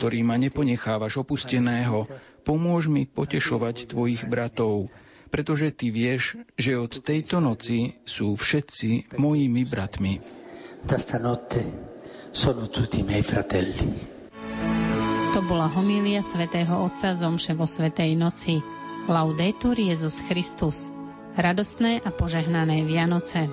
ktorý ma neponechávaš opusteného, pomôž mi potešovať tvojich bratov, pretože ty vieš, že od tejto noci sú všetci mojimi bratmi. Da stanotte sono tutti miei fratelli. To bola homília svätého Otca Zomše vo Svetej noci. Laudetur Jezus Christus. Radostné a požehnané Vianoce.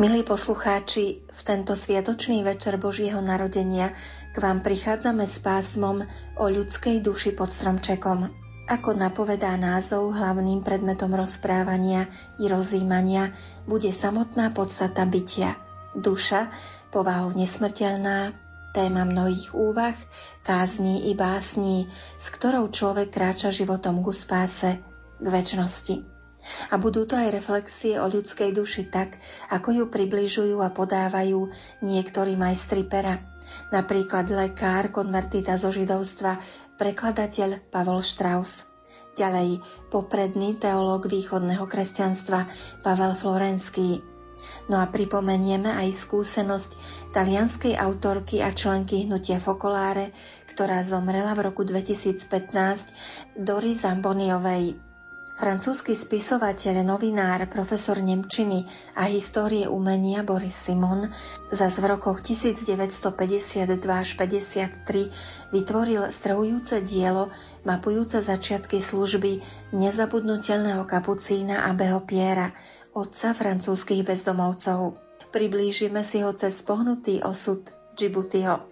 Milí poslucháči, v tento sviatočný večer Božieho narodenia k vám prichádzame s pásmom o ľudskej duši pod stromčekom. Ako napovedá názov, hlavným predmetom rozprávania i rozímania bude samotná podstata bytia. Duša, povahou nesmrteľná, téma mnohých úvah, kázní i básní, s ktorou človek kráča životom ku spáse, k väčšnosti. A budú to aj reflexie o ľudskej duši tak, ako ju približujú a podávajú niektorí majstri pera. Napríklad lekár, konvertita zo židovstva, prekladateľ Pavol Strauss. Ďalej popredný teológ východného kresťanstva Pavel Florenský. No a pripomenieme aj skúsenosť talianskej autorky a členky hnutia Fokoláre, ktorá zomrela v roku 2015 Dory Zamboniovej. Francúzsky spisovateľ, novinár, profesor Nemčiny a histórie umenia Boris Simon zas v rokoch 1952 až 53 vytvoril strojúce dielo mapujúce začiatky služby nezabudnutelného kapucína Abeho Piera, otca francúzskych bezdomovcov. Priblížime si ho cez pohnutý osud Džibutyho.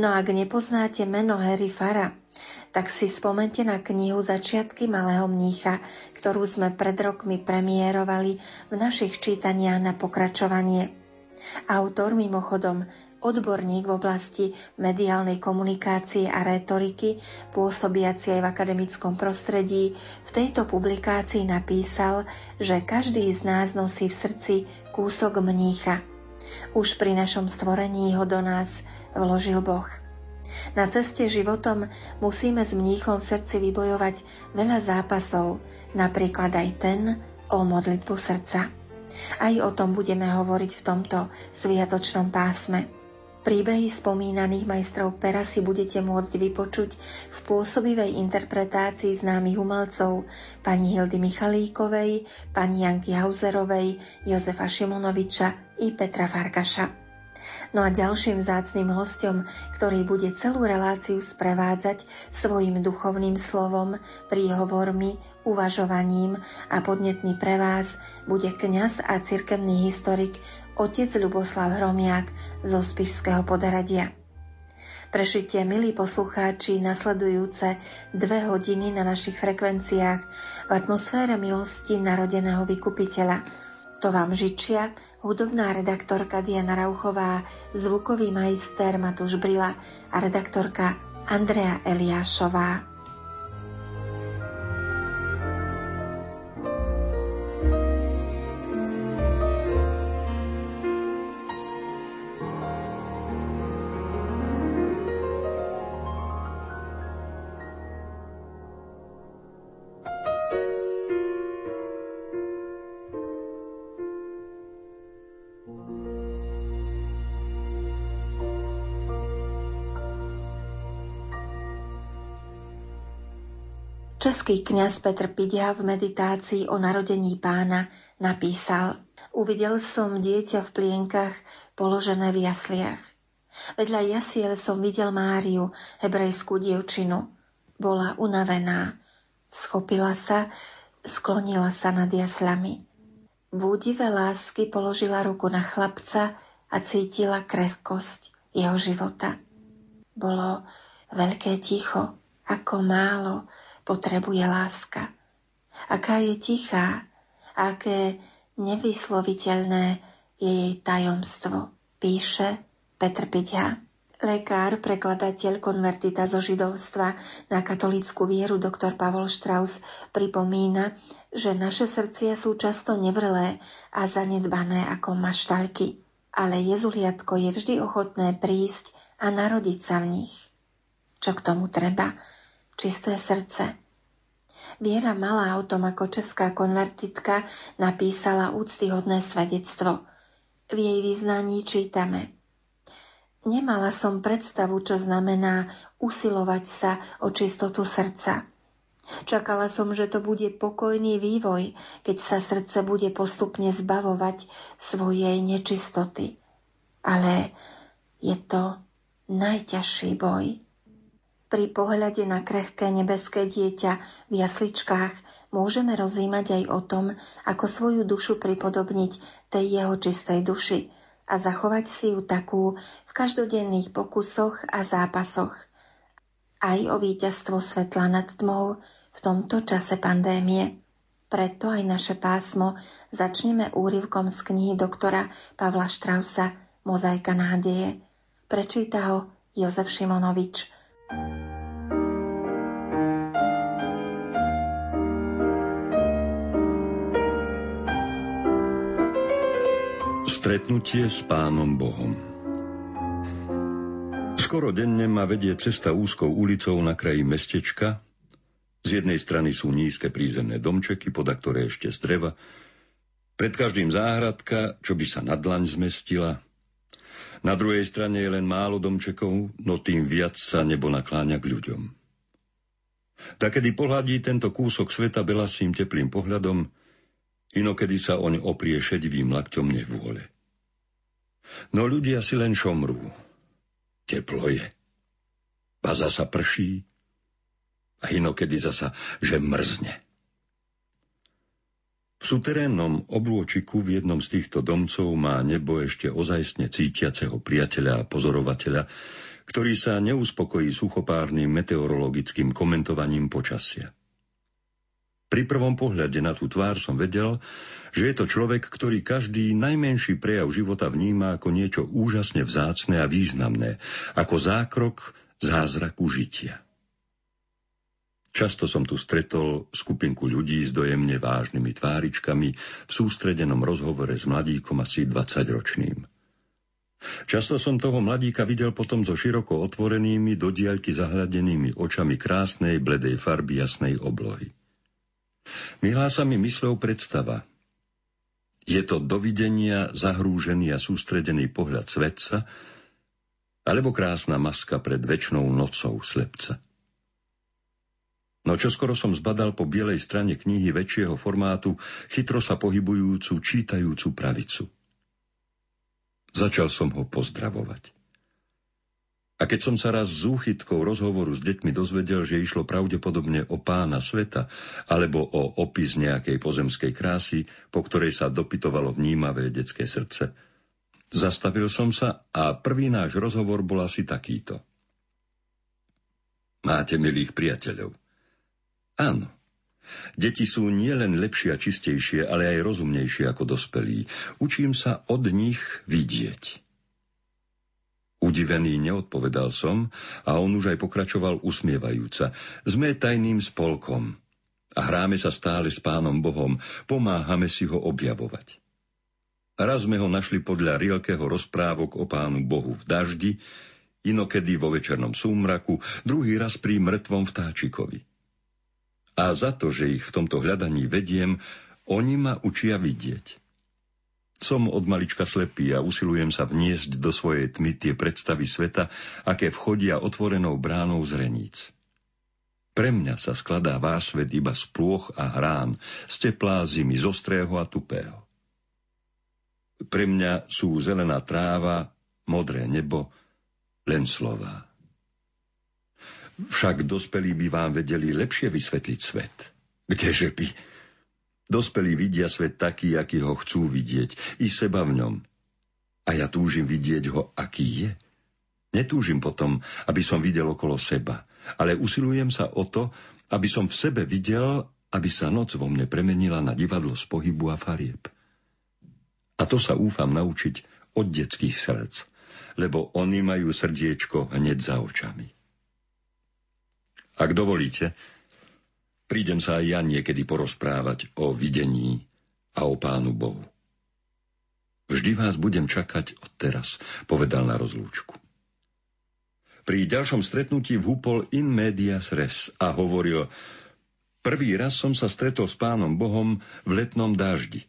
No ak nepoznáte meno Harry Fara, tak si spomente na knihu Začiatky malého mnícha, ktorú sme pred rokmi premiérovali v našich čítaniach na pokračovanie. Autor mimochodom odborník v oblasti mediálnej komunikácie a rétoriky, pôsobiaci aj v akademickom prostredí, v tejto publikácii napísal, že každý z nás nosí v srdci kúsok mnícha. Už pri našom stvorení ho do nás vložil Boh. Na ceste životom musíme s mníchom v srdci vybojovať veľa zápasov, napríklad aj ten o modlitbu srdca. Aj o tom budeme hovoriť v tomto sviatočnom pásme. Príbehy spomínaných majstrov pera si budete môcť vypočuť v pôsobivej interpretácii známych umelcov pani Hildy Michalíkovej, pani Janky Hauserovej, Jozefa Šimonoviča i Petra Farkaša. No a ďalším vzácným hostom, ktorý bude celú reláciu sprevádzať svojim duchovným slovom, príhovormi, uvažovaním a podnetný pre vás, bude kňaz a cirkevný historik otec Ľuboslav Hromiak zo Spišského podaradia. Prešite, milí poslucháči, nasledujúce dve hodiny na našich frekvenciách v atmosfére milosti narodeného vykupiteľa – to vám žičia hudobná redaktorka Diana Rauchová, zvukový majster Matúš Brila a redaktorka Andrea Eliášová. Český kňaz Petr Pidia v meditácii o narodení pána napísal Uvidel som dieťa v plienkach položené v jasliach. Vedľa jasiel som videl Máriu, hebrejskú dievčinu. Bola unavená. Schopila sa, sklonila sa nad jasľami. V údive lásky položila ruku na chlapca a cítila krehkosť jeho života. Bolo veľké ticho, ako málo potrebuje láska. Aká je tichá, aké nevysloviteľné je jej tajomstvo, píše Petr Piďa. Lekár, prekladateľ konvertita zo židovstva na katolickú vieru doktor Pavol Strauss pripomína, že naše srdcia sú často nevrlé a zanedbané ako maštalky, ale jezuliatko je vždy ochotné prísť a narodiť sa v nich. Čo k tomu treba? Čisté srdce, Viera Malá o tom, ako česká konvertitka napísala úctyhodné svedectvo. V jej význaní čítame Nemala som predstavu, čo znamená usilovať sa o čistotu srdca. Čakala som, že to bude pokojný vývoj, keď sa srdce bude postupne zbavovať svojej nečistoty. Ale je to najťažší boj. Pri pohľade na krehké nebeské dieťa v jasličkách môžeme rozímať aj o tom, ako svoju dušu pripodobniť tej jeho čistej duši a zachovať si ju takú v každodenných pokusoch a zápasoch. Aj o víťazstvo svetla nad tmou v tomto čase pandémie. Preto aj naše pásmo začneme úrivkom z knihy doktora Pavla Štrausa Mozaika nádeje. Prečíta ho Jozef Šimonovič. Stretnutie s Pánom Bohom Skoro denne ma vedie cesta úzkou ulicou na kraji mestečka. Z jednej strany sú nízke prízemné domčeky, poda ktoré ešte z dreva. Pred každým záhradka, čo by sa na dlaň zmestila. Na druhej strane je len málo domčekov, no tým viac sa nebo nakláňa k ľuďom. Tak kedy pohľadí tento kúsok sveta belasým teplým pohľadom, inokedy sa oň oprie šedivým lakťom nevôle. No ľudia si len šomrú. Teplo je. A zasa prší. A inokedy zasa, že mrzne. Suterénnom oblôčiku v jednom z týchto domcov má nebo ešte ozajstne cítiaceho priateľa a pozorovateľa, ktorý sa neuspokojí suchopárnym meteorologickým komentovaním počasia. Pri prvom pohľade na tú tvár som vedel, že je to človek, ktorý každý najmenší prejav života vníma ako niečo úžasne vzácne a významné, ako zákrok zázraku žitia. Často som tu stretol skupinku ľudí s dojemne vážnymi tváričkami v sústredenom rozhovore s mladíkom asi 20-ročným. Často som toho mladíka videl potom so široko otvorenými, do diaľky zahľadenými očami krásnej, bledej farby jasnej oblohy. Milá sa mi myslou predstava. Je to dovidenia zahrúžený a sústredený pohľad svetca, alebo krásna maska pred väčšnou nocou slepca. No čo skoro som zbadal po bielej strane knihy väčšieho formátu chytro sa pohybujúcu, čítajúcu pravicu. Začal som ho pozdravovať. A keď som sa raz s úchytkou rozhovoru s deťmi dozvedel, že išlo pravdepodobne o pána sveta alebo o opis nejakej pozemskej krásy, po ktorej sa dopytovalo vnímavé detské srdce, zastavil som sa a prvý náš rozhovor bol asi takýto. Máte milých priateľov? Áno. Deti sú nielen lepšie a čistejšie, ale aj rozumnejšie ako dospelí. Učím sa od nich vidieť. Udivený neodpovedal som a on už aj pokračoval usmievajúca. Sme tajným spolkom a hráme sa stále s Pánom Bohom, pomáhame si ho objavovať. Raz sme ho našli podľa Rielkeho rozprávok o Pánu Bohu v daždi, inokedy vo večernom súmraku, druhý raz pri mŕtvom vtáčikovi. A za to, že ich v tomto hľadaní vediem, oni ma učia vidieť. Som od malička slepý a usilujem sa vniesť do svojej tmy tie predstavy sveta, aké vchodia otvorenou bránou zreníc. Pre mňa sa skladá váš svet iba z plôch a hrán, z teplá zimy, z ostrého a tupého. Pre mňa sú zelená tráva, modré nebo, len slova. Však dospelí by vám vedeli lepšie vysvetliť svet. Kdeže by? Dospelí vidia svet taký, aký ho chcú vidieť, i seba v ňom. A ja túžim vidieť ho, aký je. Netúžim potom, aby som videl okolo seba, ale usilujem sa o to, aby som v sebe videl, aby sa noc vo mne premenila na divadlo z pohybu a farieb. A to sa úfam naučiť od detských srdc, lebo oni majú srdiečko hneď za očami. Ak dovolíte, prídem sa aj ja niekedy porozprávať o videní a o Pánu Bohu. Vždy vás budem čakať od teraz, povedal na rozlúčku. Pri ďalšom stretnutí vhúpol in medias res a hovoril Prvý raz som sa stretol s pánom Bohom v letnom dáždi.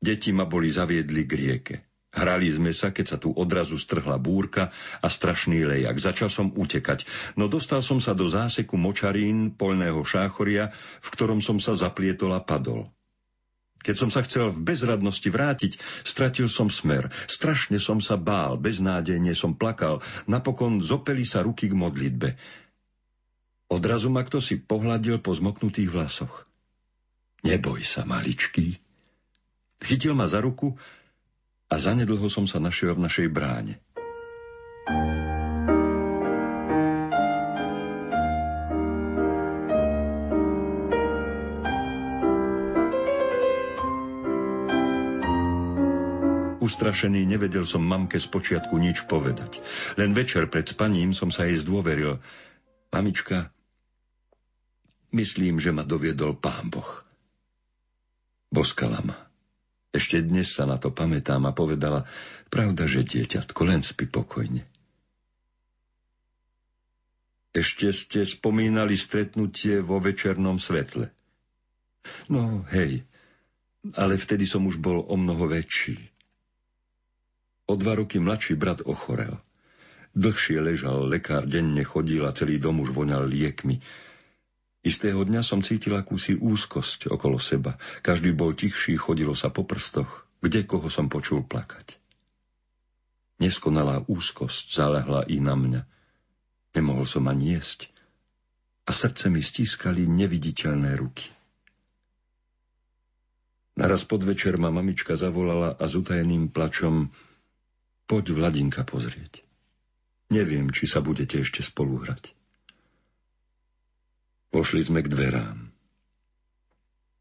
Deti ma boli zaviedli k rieke. Hrali sme sa, keď sa tu odrazu strhla búrka a strašný lejak. Začal som utekať, no dostal som sa do záseku močarín polného šáchoria, v ktorom som sa zaplietol a padol. Keď som sa chcel v bezradnosti vrátiť, stratil som smer. Strašne som sa bál, beznádejne som plakal. Napokon zopeli sa ruky k modlitbe. Odrazu ma kto si pohľadil po zmoknutých vlasoch. Neboj sa, maličký. Chytil ma za ruku a zanedlho som sa našiel v našej bráne. Ustrašený nevedel som mamke z počiatku nič povedať. Len večer pred spaním som sa jej zdôveril. Mamička, myslím, že ma doviedol pán Boh. Boskala ma. Ešte dnes sa na to pamätám a povedala, pravda, že dieťatko, len spí pokojne. Ešte ste spomínali stretnutie vo večernom svetle. No, hej, ale vtedy som už bol o mnoho väčší. O dva roky mladší brat ochorel. Dlhšie ležal, lekár denne chodil a celý dom už voňal liekmi. Istého dňa som cítil akúsi úzkosť okolo seba. Každý bol tichší, chodilo sa po prstoch. Kde koho som počul plakať. Neskonalá úzkosť zalehla i na mňa. Nemohol som ani jesť. A srdce mi stískali neviditeľné ruky. Naraz podvečer ma mamička zavolala a s utajeným plačom Poď Vladinka pozrieť. Neviem, či sa budete ešte spolu hrať. Pošli sme k dverám.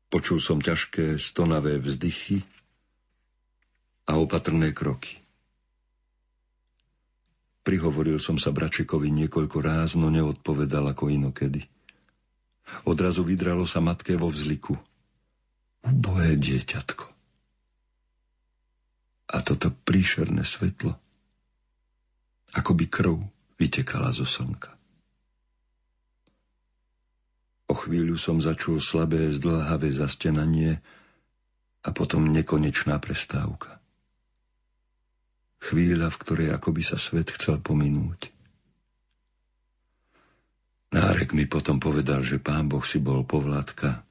Počul som ťažké, stonavé vzdychy a opatrné kroky. Prihovoril som sa Bračekovi niekoľko ráz, no neodpovedal ako inokedy. Odrazu vydralo sa matke vo vzliku. Ubohé dieťatko. A toto príšerné svetlo, ako by krv vytekala zo slnka. O chvíľu som začul slabé, zdlhavé zastenanie a potom nekonečná prestávka. Chvíľa, v ktorej akoby sa svet chcel pominúť. Nárek mi potom povedal, že pán Boh si bol povládka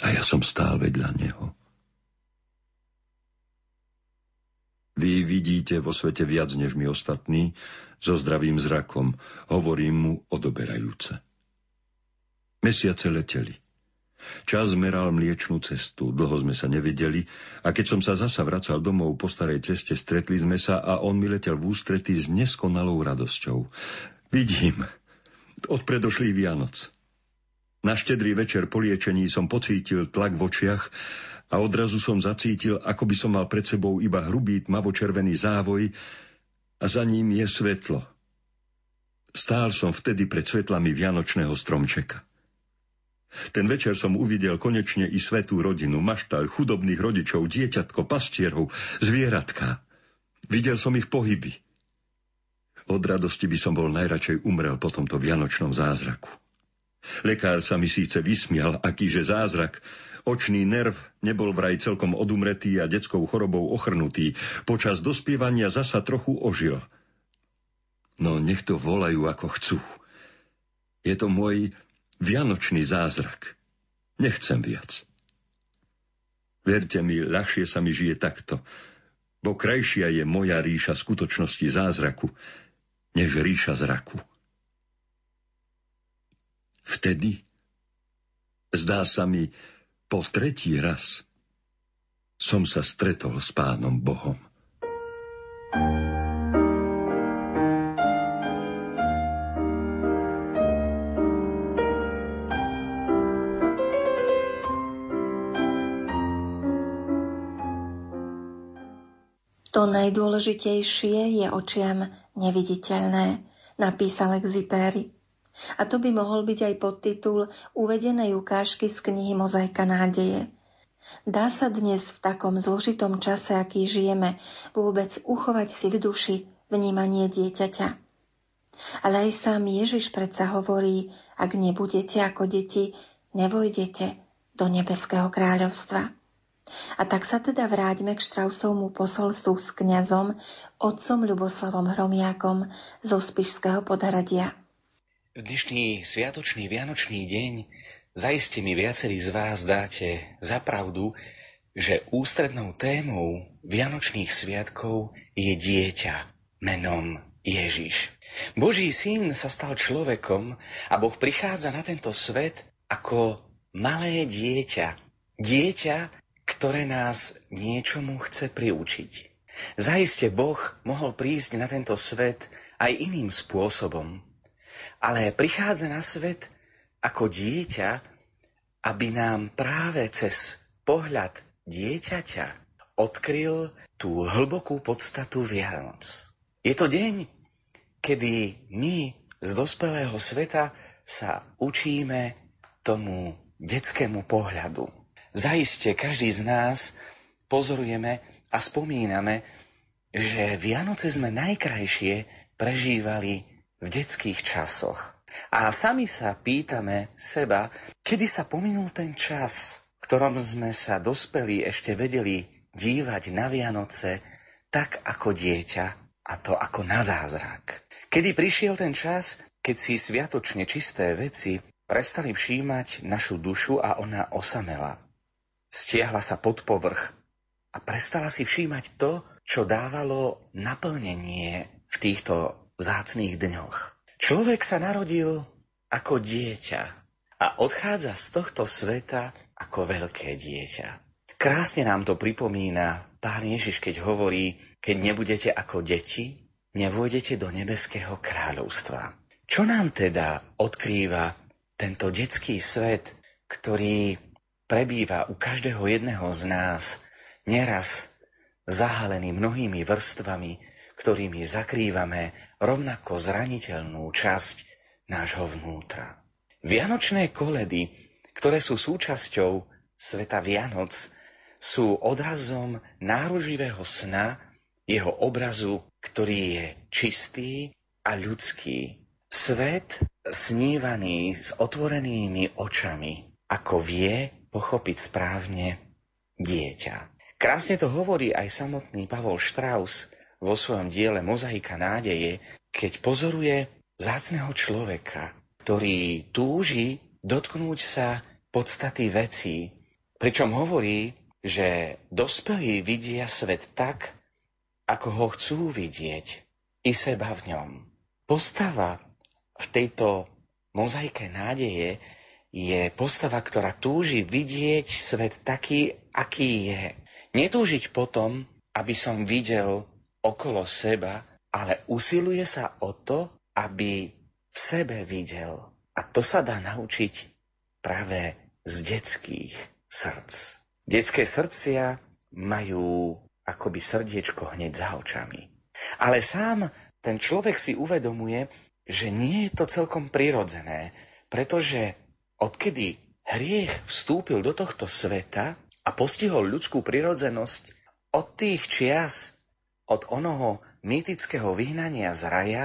a ja som stál vedľa neho. Vy vidíte vo svete viac než my ostatní, so zdravým zrakom, hovorím mu odoberajúce. Mesiace leteli. Čas meral mliečnú cestu, dlho sme sa nevideli a keď som sa zasa vracal domov po starej ceste, stretli sme sa a on mi letel v ústretí s neskonalou radosťou. Vidím, od predošlých Vianoc. Na štedrý večer po liečení som pocítil tlak v očiach a odrazu som zacítil, ako by som mal pred sebou iba hrubý tmavo-červený závoj a za ním je svetlo. Stál som vtedy pred svetlami vianočného stromčeka. Ten večer som uvidel konečne i svetú rodinu, maštal, chudobných rodičov, dieťatko, pastierov, zvieratka. Videl som ich pohyby. Od radosti by som bol najradšej umrel po tomto vianočnom zázraku. Lekár sa mi síce vysmial, akýže zázrak, Očný nerv nebol vraj celkom odumretý a detskou chorobou ochrnutý. Počas dospievania zasa trochu ožil. No nech to volajú ako chcú. Je to môj vianočný zázrak. Nechcem viac. Verte mi, ľahšie sa mi žije takto, bo krajšia je moja ríša skutočnosti zázraku, než ríša zraku. Vtedy, zdá sa mi, po tretí raz som sa stretol s pánom Bohom. To najdôležitejšie je očiam neviditeľné, napísal Exipéry. A to by mohol byť aj podtitul uvedenej ukážky z knihy Mozaika nádeje. Dá sa dnes v takom zložitom čase, aký žijeme, vôbec uchovať si v duši vnímanie dieťaťa. Ale aj sám Ježiš predsa hovorí, ak nebudete ako deti, nevojdete do nebeského kráľovstva. A tak sa teda vráťme k Štrausovmu posolstvu s kňazom, otcom Ľuboslavom Hromiakom zo Spišského podhradia. V dnešný sviatočný Vianočný deň zaiste mi viacerí z vás dáte za pravdu, že ústrednou témou Vianočných sviatkov je dieťa menom Ježiš. Boží syn sa stal človekom a Boh prichádza na tento svet ako malé dieťa. Dieťa, ktoré nás niečomu chce priučiť. Zaiste Boh mohol prísť na tento svet aj iným spôsobom, ale prichádza na svet ako dieťa, aby nám práve cez pohľad dieťaťa odkryl tú hlbokú podstatu Vianoc. Je to deň, kedy my z dospelého sveta sa učíme tomu detskému pohľadu. Zaiste každý z nás pozorujeme a spomíname, že Vianoce sme najkrajšie prežívali v detských časoch. A sami sa pýtame seba, kedy sa pominul ten čas, v ktorom sme sa dospeli ešte vedeli dívať na Vianoce tak ako dieťa a to ako na zázrak. Kedy prišiel ten čas, keď si sviatočne čisté veci prestali všímať našu dušu a ona osamela stiahla sa pod povrch a prestala si všímať to, čo dávalo naplnenie v týchto vzácných dňoch. Človek sa narodil ako dieťa a odchádza z tohto sveta ako veľké dieťa. Krásne nám to pripomína pán Ježiš, keď hovorí, keď nebudete ako deti, nevôjdete do nebeského kráľovstva. Čo nám teda odkrýva tento detský svet, ktorý prebýva u každého jedného z nás, neraz zahalený mnohými vrstvami, ktorými zakrývame rovnako zraniteľnú časť nášho vnútra. Vianočné koledy, ktoré sú súčasťou sveta Vianoc, sú odrazom náruživého sna, jeho obrazu, ktorý je čistý a ľudský. Svet snívaný s otvorenými očami, ako vie pochopiť správne dieťa. Krásne to hovorí aj samotný Pavol Strauss vo svojom diele Mozaika nádeje, keď pozoruje zácného človeka, ktorý túži dotknúť sa podstaty vecí, pričom hovorí, že dospelí vidia svet tak, ako ho chcú vidieť, i seba v ňom. Postava v tejto mozaike nádeje je postava, ktorá túži vidieť svet taký, aký je. Netúžiť potom, aby som videl okolo seba, ale usiluje sa o to, aby v sebe videl. A to sa dá naučiť práve z detských srdc. Detské srdcia majú akoby srdiečko hneď za očami. Ale sám ten človek si uvedomuje, že nie je to celkom prirodzené, pretože Odkedy hriech vstúpil do tohto sveta a postihol ľudskú prirodzenosť, od tých čias, od onoho mýtického vyhnania z raja,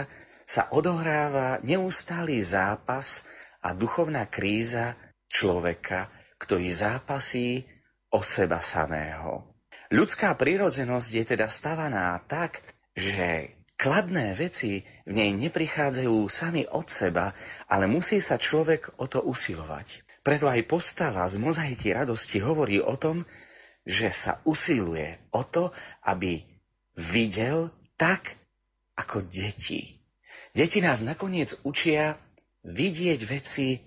sa odohráva neustály zápas a duchovná kríza človeka, ktorý zápasí o seba samého. Ľudská prírodzenosť je teda stavaná tak, že kladné veci v nej neprichádzajú sami od seba, ale musí sa človek o to usilovať. Preto aj postava z mozaiky radosti hovorí o tom, že sa usiluje o to, aby videl tak, ako deti. Deti nás nakoniec učia vidieť veci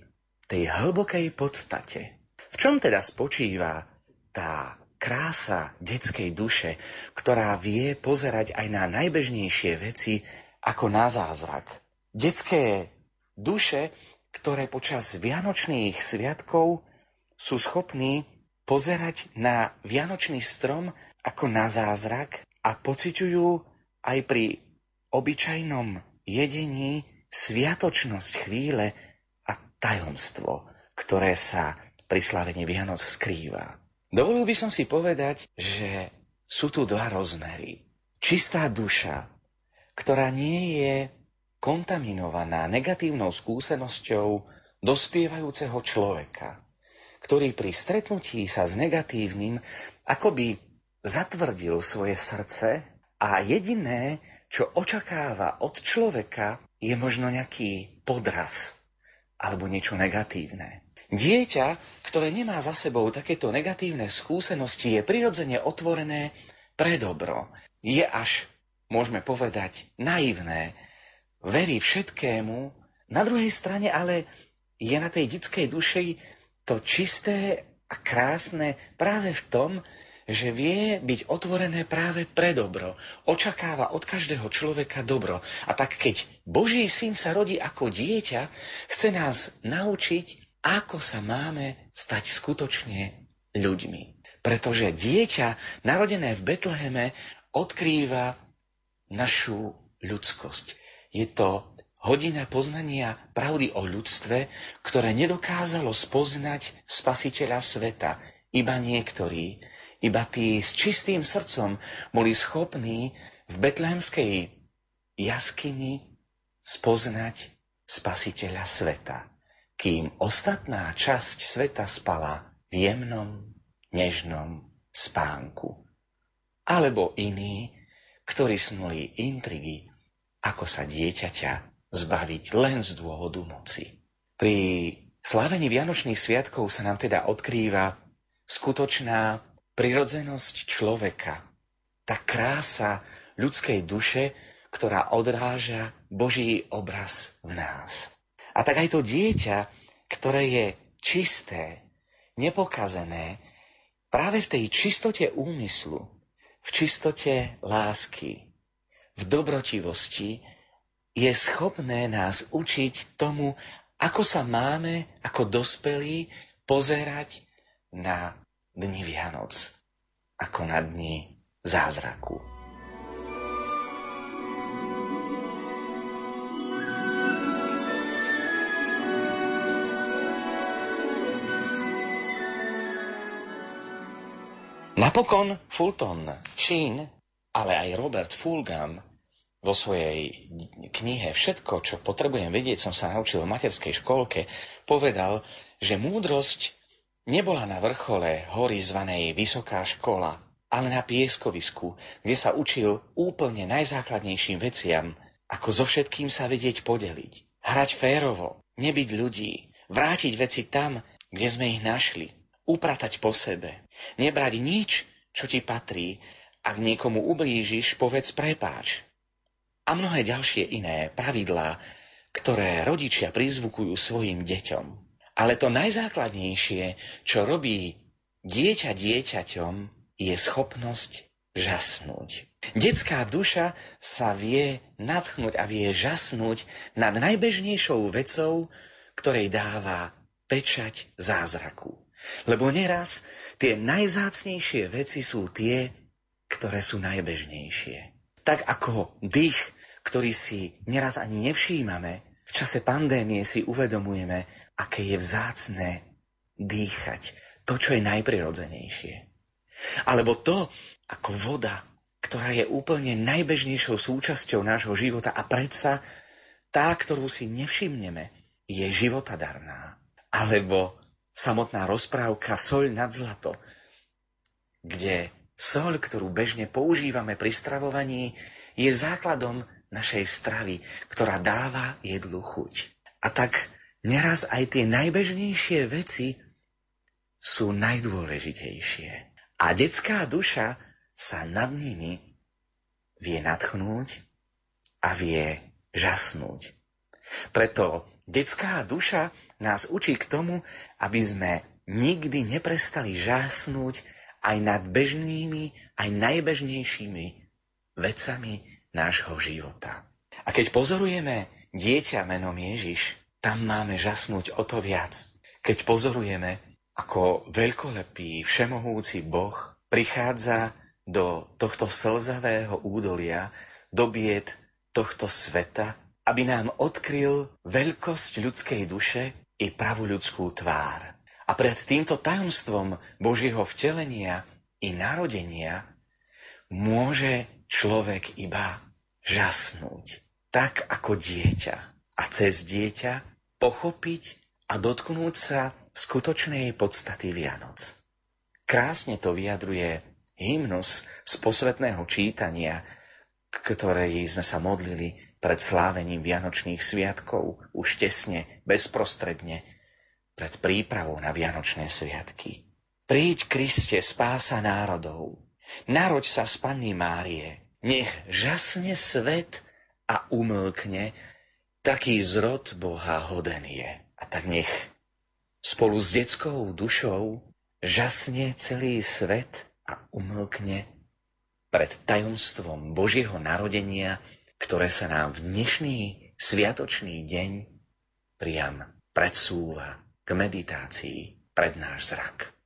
tej hlbokej podstate. V čom teda spočíva tá krása detskej duše, ktorá vie pozerať aj na najbežnejšie veci ako na zázrak. Detské duše, ktoré počas vianočných sviatkov sú schopní pozerať na vianočný strom ako na zázrak a pociťujú aj pri obyčajnom jedení sviatočnosť chvíle a tajomstvo, ktoré sa pri slavení Vianoc skrýva. Dovolil by som si povedať, že sú tu dva rozmery. Čistá duša, ktorá nie je kontaminovaná negatívnou skúsenosťou dospievajúceho človeka, ktorý pri stretnutí sa s negatívnym akoby zatvrdil svoje srdce a jediné, čo očakáva od človeka, je možno nejaký podraz alebo niečo negatívne. Dieťa, ktoré nemá za sebou takéto negatívne skúsenosti, je prirodzene otvorené pre dobro. Je až, môžeme povedať, naivné. Verí všetkému. Na druhej strane ale je na tej detskej duši to čisté a krásne práve v tom, že vie byť otvorené práve pre dobro. Očakáva od každého človeka dobro. A tak keď Boží syn sa rodí ako dieťa, chce nás naučiť ako sa máme stať skutočne ľuďmi. Pretože dieťa narodené v Betleheme odkrýva našu ľudskosť. Je to hodina poznania pravdy o ľudstve, ktoré nedokázalo spoznať spasiteľa sveta. Iba niektorí, iba tí s čistým srdcom boli schopní v betlehemskej jaskyni spoznať spasiteľa sveta kým ostatná časť sveta spala v jemnom, nežnom spánku. Alebo iní, ktorí snuli intrigy, ako sa dieťaťa zbaviť len z dôvodu moci. Pri slávení Vianočných sviatkov sa nám teda odkrýva skutočná prirodzenosť človeka, tá krása ľudskej duše, ktorá odráža Boží obraz v nás. A tak aj to dieťa, ktoré je čisté, nepokazené, práve v tej čistote úmyslu, v čistote lásky, v dobrotivosti, je schopné nás učiť tomu, ako sa máme ako dospelí pozerať na dni Vianoc, ako na dni zázraku. Napokon Fulton Chin, ale aj Robert Fulgham vo svojej knihe Všetko, čo potrebujem vedieť, som sa naučil v materskej školke, povedal, že múdrosť nebola na vrchole hory zvanej Vysoká škola, ale na pieskovisku, kde sa učil úplne najzákladnejším veciam, ako so všetkým sa vedieť podeliť, hrať férovo, nebyť ľudí, vrátiť veci tam, kde sme ich našli, upratať po sebe. Nebrať nič, čo ti patrí. Ak niekomu ublížiš, povedz prepáč. A mnohé ďalšie iné pravidlá, ktoré rodičia prizvukujú svojim deťom. Ale to najzákladnejšie, čo robí dieťa dieťaťom, je schopnosť žasnúť. Detská duša sa vie nadchnúť a vie žasnúť nad najbežnejšou vecou, ktorej dáva pečať zázraku. Lebo neraz tie najzácnejšie veci sú tie, ktoré sú najbežnejšie. Tak ako dých, ktorý si neraz ani nevšímame, v čase pandémie si uvedomujeme, aké je vzácne dýchať to, čo je najprirodzenejšie. Alebo to, ako voda, ktorá je úplne najbežnejšou súčasťou nášho života a predsa tá, ktorú si nevšimneme, je životadarná. Alebo samotná rozprávka Soľ nad zlato, kde soľ, ktorú bežne používame pri stravovaní, je základom našej stravy, ktorá dáva jedlu chuť. A tak neraz aj tie najbežnejšie veci sú najdôležitejšie. A detská duša sa nad nimi vie nadchnúť a vie žasnúť. Preto detská duša nás učí k tomu, aby sme nikdy neprestali žásnuť aj nad bežnými, aj najbežnejšími vecami nášho života. A keď pozorujeme dieťa menom Ježiš, tam máme žasnúť o to viac. Keď pozorujeme, ako veľkolepý, všemohúci Boh prichádza do tohto slzavého údolia, do bied tohto sveta, aby nám odkryl veľkosť ľudskej duše i pravú ľudskú tvár. A pred týmto tajomstvom Božieho vtelenia i narodenia môže človek iba žasnúť, tak ako dieťa. A cez dieťa pochopiť a dotknúť sa skutočnej podstaty Vianoc. Krásne to vyjadruje hymnus z posvetného čítania, ktorej sme sa modlili pred slávením Vianočných sviatkov, už tesne, bezprostredne, pred prípravou na Vianočné sviatky. Príď, Kriste, spása národov, naroď sa z Panny Márie, nech žasne svet a umlkne, taký zrod Boha hoden je. A tak nech spolu s detskou dušou žasne celý svet a umlkne pred tajomstvom Božieho narodenia, ktoré sa nám v dnešný sviatočný deň priam predsúva k meditácii pred náš zrak.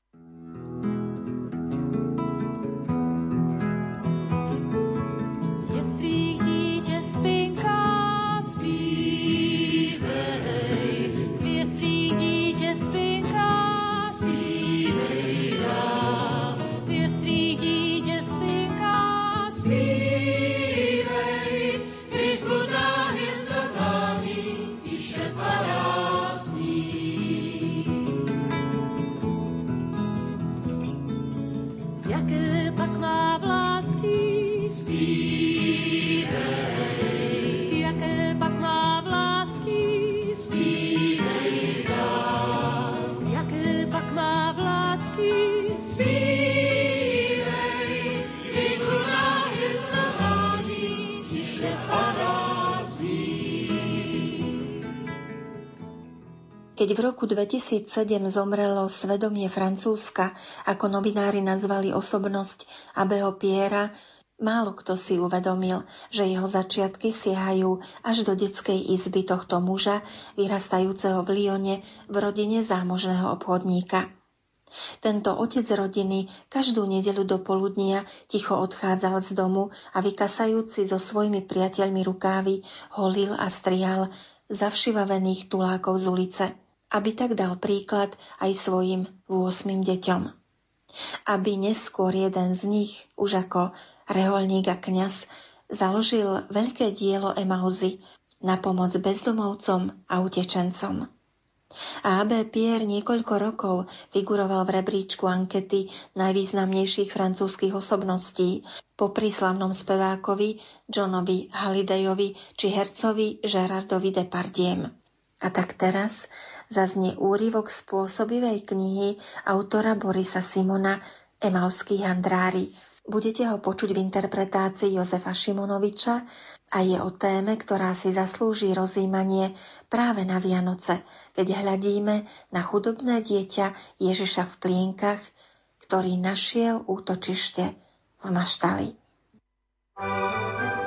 Keď v roku 2007 zomrelo svedomie Francúzska, ako novinári nazvali osobnosť Abeho Piera, málo kto si uvedomil, že jeho začiatky siahajú až do detskej izby tohto muža, vyrastajúceho v Lione v rodine zámožného obchodníka. Tento otec rodiny každú nedelu do poludnia ticho odchádzal z domu a vykasajúci so svojimi priateľmi rukávy holil a strihal zavšivavených tulákov z ulice aby tak dal príklad aj svojim 8 deťom. Aby neskôr jeden z nich, už ako reholník a kňaz, založil veľké dielo Emauzy na pomoc bezdomovcom a utečencom. A AB Pierre niekoľko rokov figuroval v rebríčku ankety najvýznamnejších francúzskych osobností po príslavnom spevákovi Johnovi Hallidayovi či hercovi Gerardovi Depardiem. A tak teraz zaznie úryvok spôsobivej knihy autora Borisa Simona Emauský handrári. Budete ho počuť v interpretácii Jozefa Šimonoviča a je o téme, ktorá si zaslúži rozímanie práve na Vianoce, keď hľadíme na chudobné dieťa Ježiša v plienkach, ktorý našiel útočište v maštali. thank you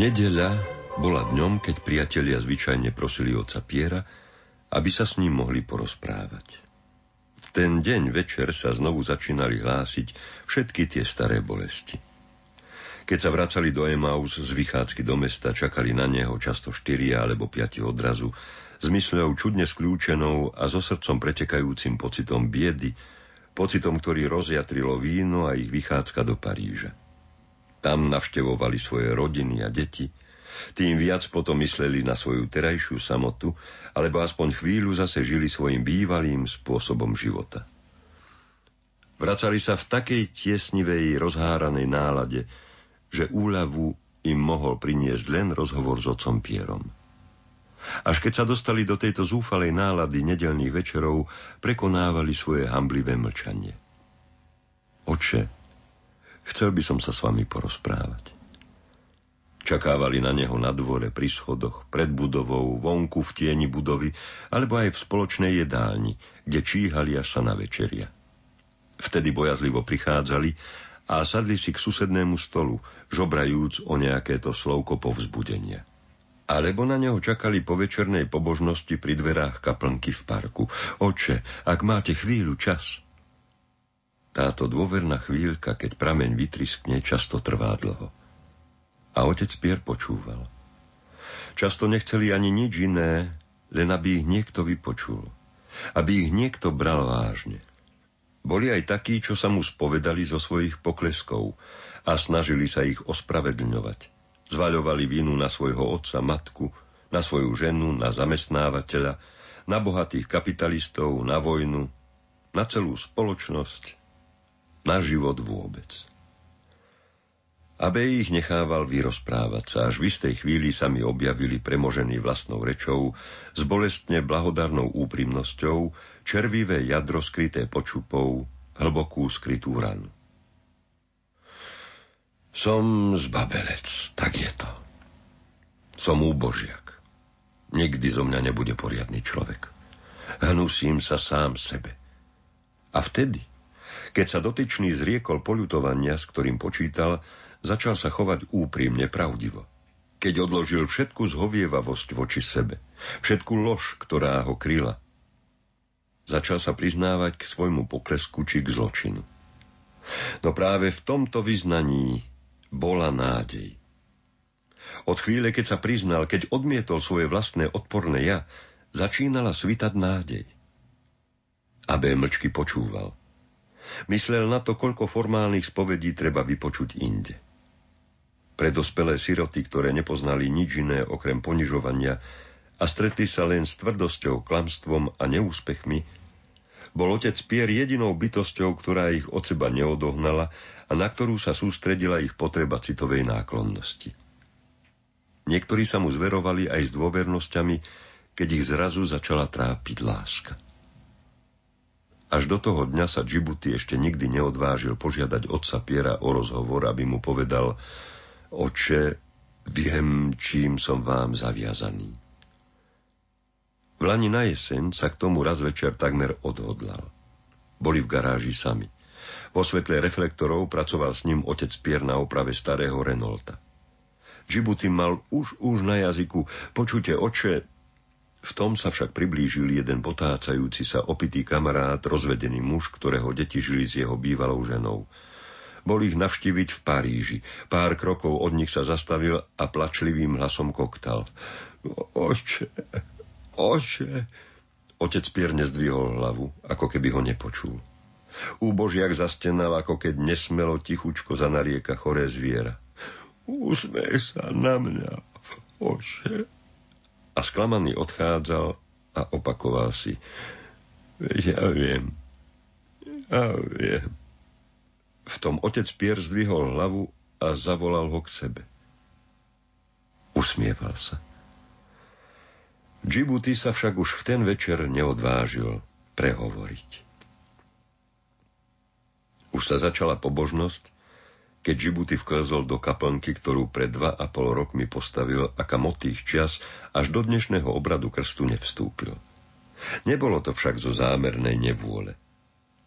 Nedeľa bola dňom, keď priatelia zvyčajne prosili oca Piera, aby sa s ním mohli porozprávať. V ten deň večer sa znovu začínali hlásiť všetky tie staré bolesti. Keď sa vracali do Emaus z vychádzky do mesta, čakali na neho často štyria alebo piati odrazu, s mysľou čudne skľúčenou a so srdcom pretekajúcim pocitom biedy, pocitom, ktorý rozjatrilo víno a ich vychádzka do Paríža. Tam navštevovali svoje rodiny a deti, Tým viac potom mysleli na svoju terajšiu samotu, alebo aspoň chvíľu zase žili svojim bývalým spôsobom života. Vracali sa v takej tiesnivej, rozháranej nálade, že úľavu im mohol priniesť len rozhovor s otcom Pierom. Až keď sa dostali do tejto zúfalej nálady nedelných večerov, prekonávali svoje hamblivé mlčanie. Oče, chcel by som sa s vami porozprávať. Čakávali na neho na dvore, pri schodoch, pred budovou, vonku v tieni budovy, alebo aj v spoločnej jedálni, kde číhali až sa na večeria. Vtedy bojazlivo prichádzali a sadli si k susednému stolu, žobrajúc o nejaké to slovko povzbudenia. Alebo na neho čakali po večernej pobožnosti pri dverách kaplnky v parku. Oče, ak máte chvíľu čas. Táto dôverná chvíľka, keď prameň vytriskne, často trvá dlho. A otec Pier počúval. Často nechceli ani nič iné, len aby ich niekto vypočul. Aby ich niekto bral vážne. Boli aj takí, čo sa mu spovedali zo svojich pokleskov a snažili sa ich ospravedlňovať. Zvaľovali vinu na svojho otca, matku, na svoju ženu, na zamestnávateľa, na bohatých kapitalistov, na vojnu, na celú spoločnosť, na život vôbec. Abe ich nechával vyrozprávať sa, až v istej chvíli sa mi objavili premožení vlastnou rečou, s bolestne blahodarnou úprimnosťou, červivé jadro skryté počupou, hlbokú skrytú ranu. Som zbabelec, tak je to. Som úbožiak. Nikdy zo mňa nebude poriadny človek. Hnusím sa sám sebe. A vtedy, keď sa dotyčný zriekol poľutovania, s ktorým počítal, začal sa chovať úprimne, pravdivo. Keď odložil všetku zhovievavosť voči sebe, všetku lož, ktorá ho kryla, začal sa priznávať k svojmu poklesku či k zločinu. No práve v tomto vyznaní bola nádej. Od chvíle, keď sa priznal, keď odmietol svoje vlastné odporné ja, začínala svitať nádej. Abe mlčky počúval. Myslel na to, koľko formálnych spovedí treba vypočuť inde pre dospelé siroty, ktoré nepoznali nič iné okrem ponižovania a stretli sa len s tvrdosťou, klamstvom a neúspechmi, bol otec Pier jedinou bytosťou, ktorá ich od seba neodohnala a na ktorú sa sústredila ich potreba citovej náklonnosti. Niektorí sa mu zverovali aj s dôvernosťami, keď ich zrazu začala trápiť láska. Až do toho dňa sa Džibuty ešte nikdy neodvážil požiadať otca Piera o rozhovor, aby mu povedal, Oče, viem, čím som vám zaviazaný. V Lani na jeseň sa k tomu raz večer takmer odhodlal. Boli v garáži sami. Vo svetle reflektorov pracoval s ním otec Pier na oprave starého Renaulta. Džibuty mal už už na jazyku počute oče, v tom sa však priblížil jeden potácajúci sa opitý kamarát, rozvedený muž, ktorého deti žili s jeho bývalou ženou. Bol ich navštíviť v Paríži. Pár krokov od nich sa zastavil a plačlivým hlasom koktal. Oče, oče. Otec Pier nezdvihol hlavu, ako keby ho nepočul. Úbožiak zastenal, ako keď nesmelo tichučko za narieka choré zviera. Usmej sa na mňa, oče. A sklamaný odchádzal a opakoval si. Ja viem, ja viem. V tom otec Pier zdvihol hlavu a zavolal ho k sebe. Usmieval sa. Džibuty sa však už v ten večer neodvážil prehovoriť. Už sa začala pobožnosť, keď Džibuty vklzol do kaplnky, ktorú pred dva a pol rokmi postavil a kam od tých čias až do dnešného obradu krstu nevstúpil. Nebolo to však zo zámernej nevôle.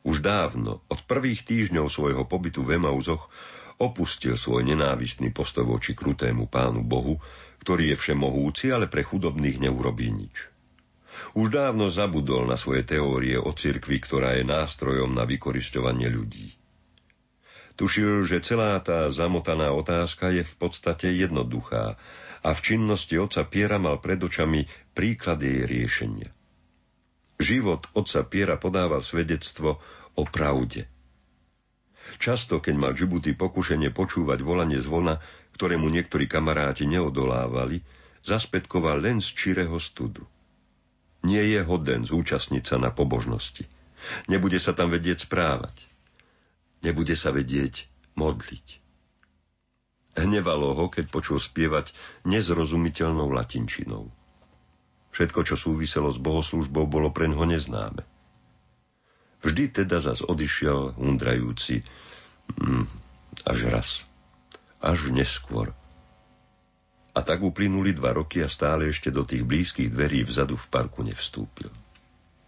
Už dávno, od prvých týždňov svojho pobytu v Emauzoch, opustil svoj nenávistný postoj voči krutému pánu Bohu, ktorý je všemohúci, ale pre chudobných neurobí nič. Už dávno zabudol na svoje teórie o cirkvi, ktorá je nástrojom na vykoristovanie ľudí. Tušil, že celá tá zamotaná otázka je v podstate jednoduchá a v činnosti oca Piera mal pred očami príklad jej riešenia. Život otca Piera podával svedectvo o pravde. Často, keď mal Džibuty pokušenie počúvať volanie zvona, ktorému niektorí kamaráti neodolávali, zaspätkoval len z čirého studu. Nie je hoden zúčastniť sa na pobožnosti. Nebude sa tam vedieť správať. Nebude sa vedieť modliť. Hnevalo ho, keď počul spievať nezrozumiteľnou latinčinou. Všetko, čo súviselo s bohoslužbou, bolo pre ňoho neznáme. Vždy teda zas odišiel hundrajúci hm, až raz. Až neskôr. A tak uplynuli dva roky a stále ešte do tých blízkych dverí vzadu v parku nevstúpil.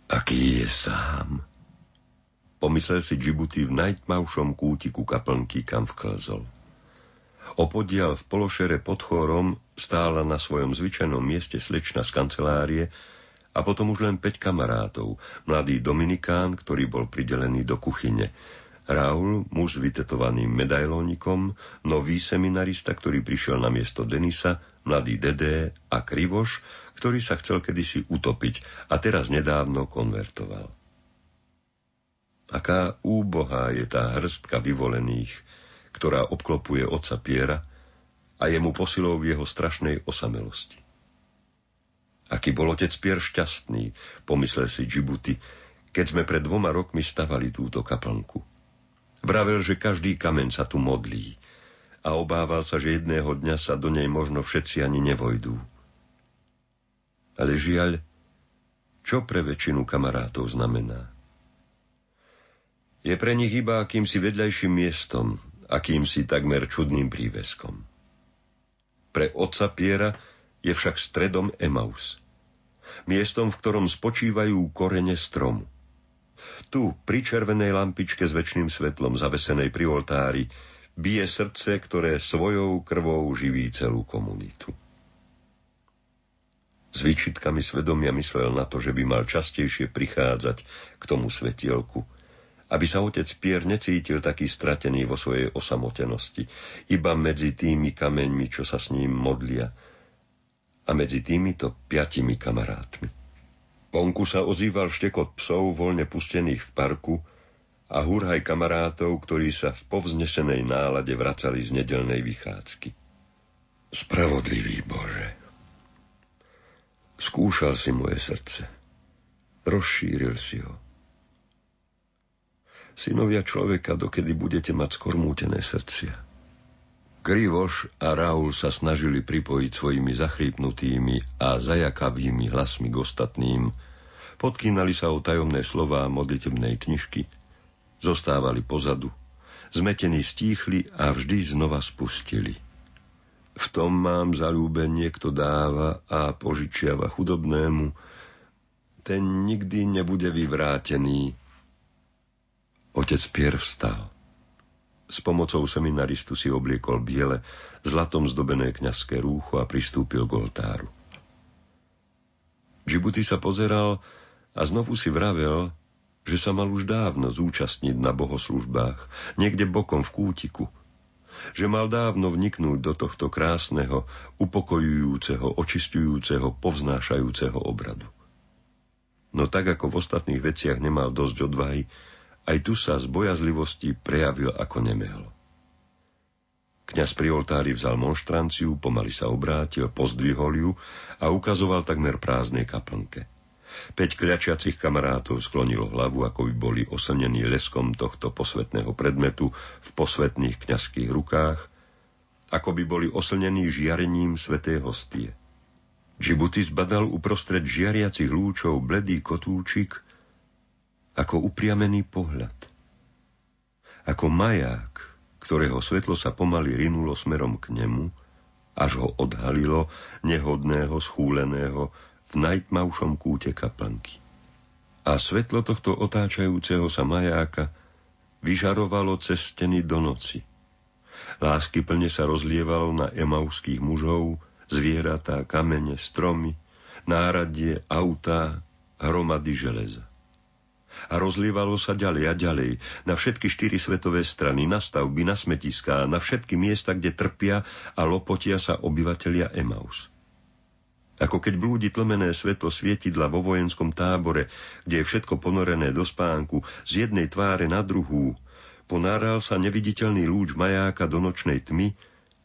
Aký je sám? Pomyslel si Džibuti v najtmavšom kútiku kaplnky, kam vklzol. Opodial v pološere pod chórom stála na svojom zvyčajnom mieste slečna z kancelárie a potom už len 5 kamarátov, mladý Dominikán, ktorý bol pridelený do kuchyne, Raul, muž s vytetovaným medailónikom, nový seminarista, ktorý prišiel na miesto Denisa, mladý Dedé a Krivoš, ktorý sa chcel kedysi utopiť a teraz nedávno konvertoval. Aká úbohá je tá hrstka vyvolených, ktorá obklopuje otca Piera a je mu posilou v jeho strašnej osamelosti. Aký bol otec Pier šťastný, pomyslel si Džibuti, keď sme pred dvoma rokmi stavali túto kaplnku. Vravel, že každý kameň sa tu modlí a obával sa, že jedného dňa sa do nej možno všetci ani nevojdú. Ale žiaľ, čo pre väčšinu kamarátov znamená? Je pre nich iba akýmsi vedľajším miestom, akýmsi takmer čudným príveskom. Pre otca Piera je však stredom Emaus. Miestom, v ktorom spočívajú korene stromu. Tu, pri červenej lampičke s väčšným svetlom zavesenej pri oltári, bije srdce, ktoré svojou krvou živí celú komunitu. S výčitkami svedomia myslel na to, že by mal častejšie prichádzať k tomu svetielku – aby sa otec Pier necítil taký stratený vo svojej osamotenosti, iba medzi tými kameňmi, čo sa s ním modlia, a medzi týmito piatimi kamarátmi. Vonku sa ozýval štekot psov voľne pustených v parku a hurhaj kamarátov, ktorí sa v povznesenej nálade vracali z nedelnej vychádzky. Spravodlivý Bože, skúšal si moje srdce, rozšíril si ho synovia človeka, dokedy budete mať skormútené srdcia. Krivoš a Raul sa snažili pripojiť svojimi zachrípnutými a zajakavými hlasmi k ostatným, podkýnali sa o tajomné slová modlitebnej knižky, zostávali pozadu, zmetení stíchli a vždy znova spustili. V tom mám zalúbenie, kto dáva a požičiava chudobnému, ten nikdy nebude vyvrátený, Otec Pier vstal. S pomocou seminaristu si obliekol biele, zlatom zdobené kňazské rúcho a pristúpil k oltáru. Džibuti sa pozeral a znovu si vravel, že sa mal už dávno zúčastniť na bohoslužbách, niekde bokom v kútiku, že mal dávno vniknúť do tohto krásneho, upokojujúceho, očistujúceho, povznášajúceho obradu. No tak ako v ostatných veciach nemal dosť odvahy, aj tu sa z bojazlivosti prejavil ako nemehlo. Kňaz pri oltári vzal monštranciu, pomaly sa obrátil, pozdvihol ju a ukazoval takmer prázdnej kaplnke. Peť kľačiacich kamarátov sklonilo hlavu, ako by boli oslnení leskom tohto posvetného predmetu v posvetných kňazských rukách, ako by boli oslnení žiarením svetej hostie. Džibuti zbadal uprostred žiariacich lúčov bledý kotúčik, ako upriamený pohľad. Ako maják, ktorého svetlo sa pomaly rinulo smerom k nemu, až ho odhalilo nehodného, schúleného v najtmavšom kúte kaplnky. A svetlo tohto otáčajúceho sa majáka vyžarovalo cez steny do noci. Lásky plne sa rozlievalo na emauských mužov, zvieratá, kamene, stromy, náradie, autá, hromady železa a rozlievalo sa ďalej a ďalej na všetky štyri svetové strany, na stavby, na smetiská, na všetky miesta, kde trpia a lopotia sa obyvatelia Emaus. Ako keď blúdi tlmené svetlo svietidla vo vojenskom tábore, kde je všetko ponorené do spánku, z jednej tváre na druhú, ponáral sa neviditeľný lúč majáka do nočnej tmy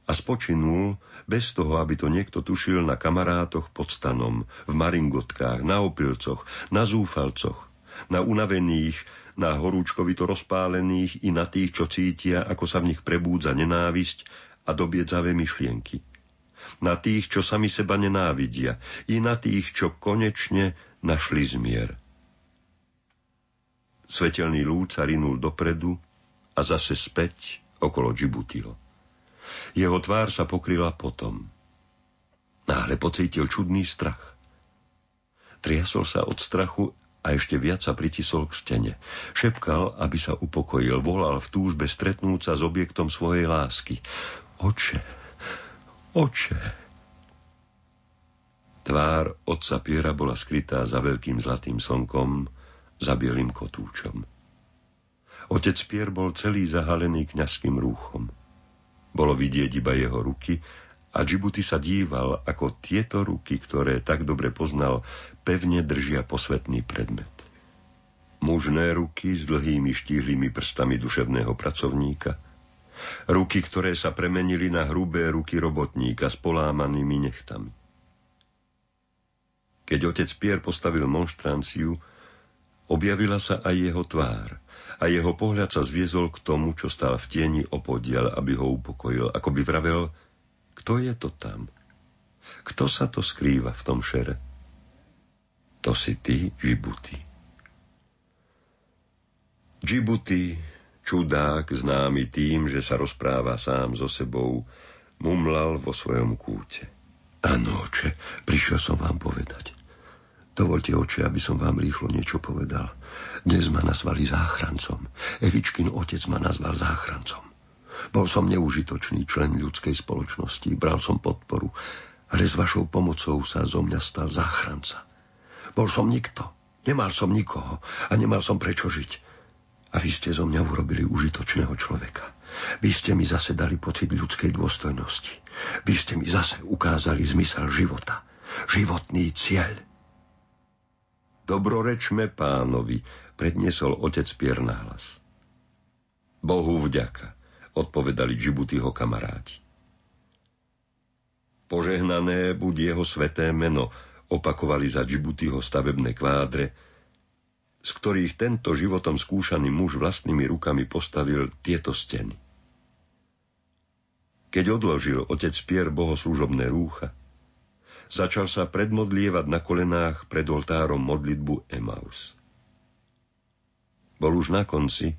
a spočinul bez toho, aby to niekto tušil na kamarátoch pod stanom, v maringotkách, na opilcoch, na zúfalcoch, na unavených, na horúčkovito rozpálených i na tých, čo cítia, ako sa v nich prebúdza nenávisť a dobiedzavé myšlienky. Na tých, čo sami seba nenávidia, i na tých, čo konečne našli zmier. Svetelný lúč sa rinul dopredu a zase späť okolo Džibutiho. Jeho tvár sa pokryla potom. Náhle pocítil čudný strach. Triasol sa od strachu a ešte viac sa pritisol k stene. Šepkal, aby sa upokojil, volal v túžbe stretnúť sa s objektom svojej lásky. Oče, oče. Tvár otca Piera bola skrytá za veľkým zlatým slnkom, za bielým kotúčom. Otec Pier bol celý zahalený kňazským rúchom. Bolo vidieť iba jeho ruky a Džibuti sa díval, ako tieto ruky, ktoré tak dobre poznal, pevne držia posvetný predmet. Mužné ruky s dlhými štíhlými prstami duševného pracovníka. Ruky, ktoré sa premenili na hrubé ruky robotníka s polámanými nechtami. Keď otec Pier postavil monštranciu, Objavila sa aj jeho tvár a jeho pohľad sa zviezol k tomu, čo stal v tieni opodiel, aby ho upokojil, ako by vravel, kto je to tam? Kto sa to skrýva v tom šere? To si ty, Džibuti. Džibuti, čudák, známy tým, že sa rozpráva sám so sebou, mumlal vo svojom kúte. Áno, oče, prišiel som vám povedať. Dovolte, oče, aby som vám rýchlo niečo povedal. Dnes ma nazvali záchrancom. Evičkin otec ma nazval záchrancom. Bol som neužitočný člen ľudskej spoločnosti, bral som podporu, ale s vašou pomocou sa zo mňa stal záchranca. Bol som nikto, nemal som nikoho a nemal som prečo žiť. A vy ste zo mňa urobili užitočného človeka. Vy ste mi zase dali pocit ľudskej dôstojnosti. Vy ste mi zase ukázali zmysel života. Životný cieľ. Dobrorečme pánovi, predniesol otec Pier hlas. Bohu vďaka, odpovedali Džibutyho kamaráti. Požehnané buď jeho sveté meno, opakovali za Džibutyho stavebné kvádre, z ktorých tento životom skúšaný muž vlastnými rukami postavil tieto steny. Keď odložil otec Pier bohoslúžobné rúcha, začal sa predmodlievať na kolenách pred oltárom modlitbu Emaus. Bol už na konci,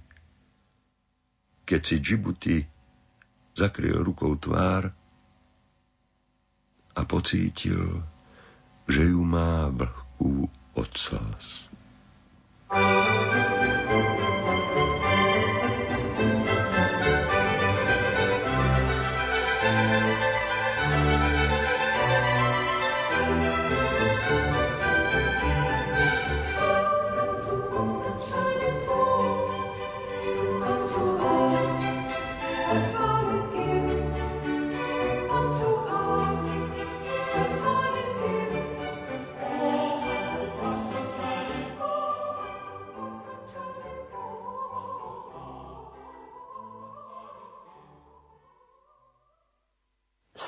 keď si Džibuti zakryl rukou tvár a pocítil, že ju má vlhkú od slz.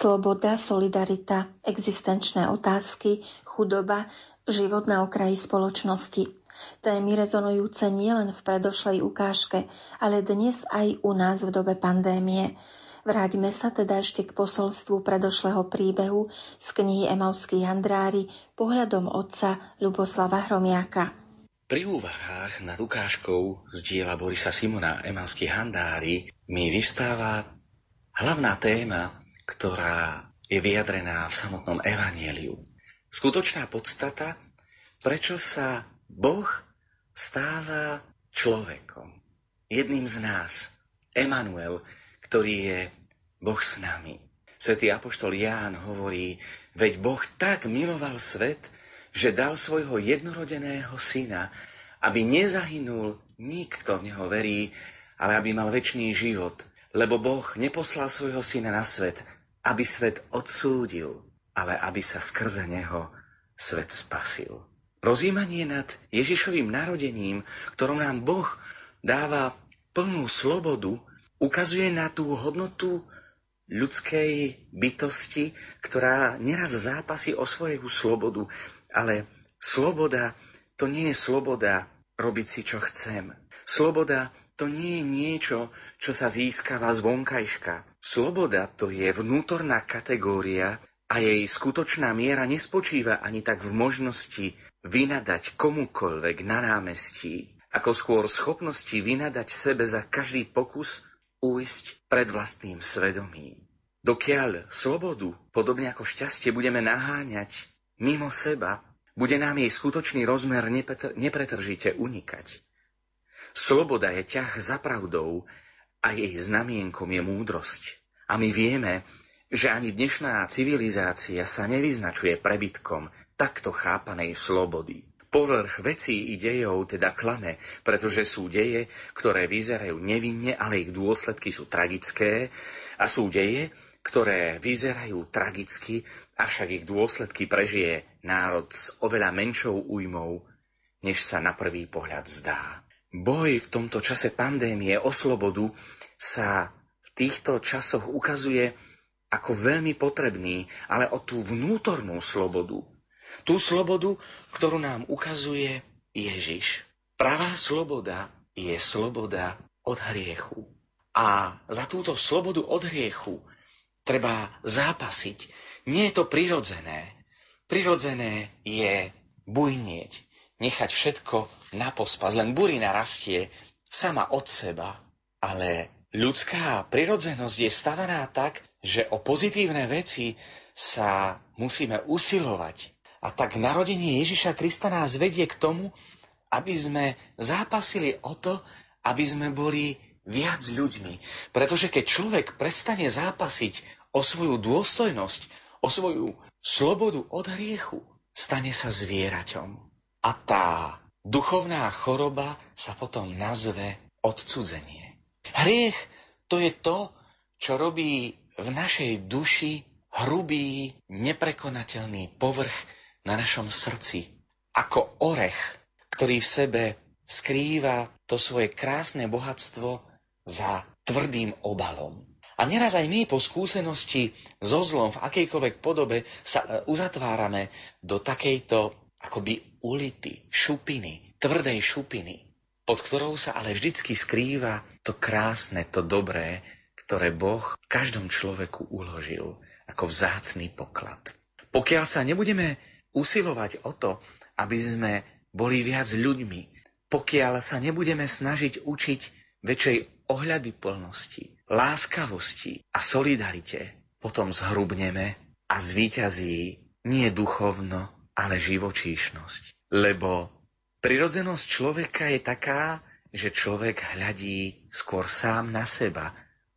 Sloboda, solidarita, existenčné otázky, chudoba, život na okraji spoločnosti. Témy rezonujúce nielen v predošlej ukážke, ale dnes aj u nás v dobe pandémie. Vráťme sa teda ešte k posolstvu predošlého príbehu z knihy Emauský Andrári pohľadom otca Ľuboslava Hromiaka. Pri úvahách nad ukážkou z diela Borisa Simona Emauský Handári mi vystáva hlavná téma ktorá je vyjadrená v samotnom evanieliu. Skutočná podstata, prečo sa Boh stáva človekom. Jedným z nás, Emanuel, ktorý je Boh s nami. Svetý apoštol Ján hovorí, veď Boh tak miloval svet, že dal svojho jednorodeného syna, aby nezahynul nikto v neho verí, ale aby mal väčší život – lebo Boh neposlal svojho syna na svet, aby svet odsúdil, ale aby sa skrze neho svet spasil. Rozímanie nad Ježišovým narodením, ktorom nám Boh dáva plnú slobodu, ukazuje na tú hodnotu ľudskej bytosti, ktorá neraz zápasí o svoju slobodu, ale sloboda to nie je sloboda robiť si, čo chcem. Sloboda to nie je niečo, čo sa získava z vonkajška. Sloboda to je vnútorná kategória a jej skutočná miera nespočíva ani tak v možnosti vynadať komukoľvek na námestí, ako skôr schopnosti vynadať sebe za každý pokus újsť pred vlastným svedomím. Dokiaľ slobodu, podobne ako šťastie, budeme naháňať mimo seba, bude nám jej skutočný rozmer nepretržite unikať. Sloboda je ťah za pravdou a jej znamienkom je múdrosť. A my vieme, že ani dnešná civilizácia sa nevyznačuje prebytkom takto chápanej slobody. Povrch vecí i dejov teda klame, pretože sú deje, ktoré vyzerajú nevinne, ale ich dôsledky sú tragické a sú deje, ktoré vyzerajú tragicky, avšak ich dôsledky prežije národ s oveľa menšou újmou, než sa na prvý pohľad zdá. Boj v tomto čase pandémie o slobodu sa v týchto časoch ukazuje ako veľmi potrebný, ale o tú vnútornú slobodu, Tú slobodu, ktorú nám ukazuje Ježiš. Pravá sloboda je sloboda od hriechu. A za túto slobodu od hriechu treba zápasiť. Nie je to prirodzené. Prirodzené je bujnieť, nechať všetko na pospas. Len burina rastie sama od seba. Ale ľudská prirodzenosť je stavaná tak, že o pozitívne veci sa musíme usilovať. A tak narodenie Ježiša Krista nás vedie k tomu, aby sme zápasili o to, aby sme boli viac ľuďmi. Pretože keď človek prestane zápasiť o svoju dôstojnosť, o svoju slobodu od hriechu, stane sa zvieraťom. A tá duchovná choroba sa potom nazve odcudzenie. Hriech to je to, čo robí v našej duši hrubý, neprekonateľný povrch, na našom srdci, ako orech, ktorý v sebe skrýva to svoje krásne bohatstvo za tvrdým obalom. A neraz aj my po skúsenosti so zlom v akejkoľvek podobe sa e, uzatvárame do takejto akoby ulity, šupiny, tvrdej šupiny, pod ktorou sa ale vždycky skrýva to krásne, to dobré, ktoré Boh každom človeku uložil ako vzácný poklad. Pokiaľ sa nebudeme usilovať o to, aby sme boli viac ľuďmi, pokiaľ sa nebudeme snažiť učiť väčšej ohľady plnosti, láskavosti a solidarite, potom zhrubneme a zvíťazí nie duchovno, ale živočíšnosť. Lebo prirodzenosť človeka je taká, že človek hľadí skôr sám na seba,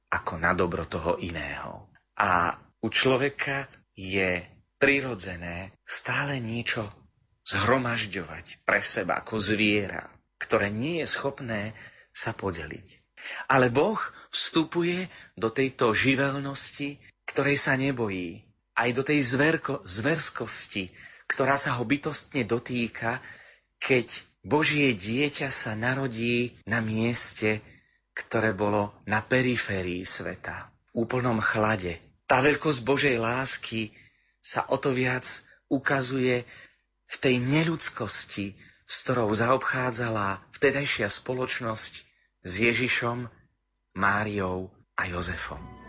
ako na dobro toho iného. A u človeka je prirodzené stále niečo zhromažďovať pre seba ako zviera, ktoré nie je schopné sa podeliť. Ale Boh vstupuje do tejto živelnosti, ktorej sa nebojí, aj do tej zverko, zverskosti, ktorá sa ho bytostne dotýka, keď Božie dieťa sa narodí na mieste, ktoré bolo na periférii sveta, v úplnom chlade. Tá veľkosť Božej lásky sa o to viac ukazuje v tej neľudskosti, s ktorou zaobchádzala vtedajšia spoločnosť s Ježišom, Máriou a Jozefom.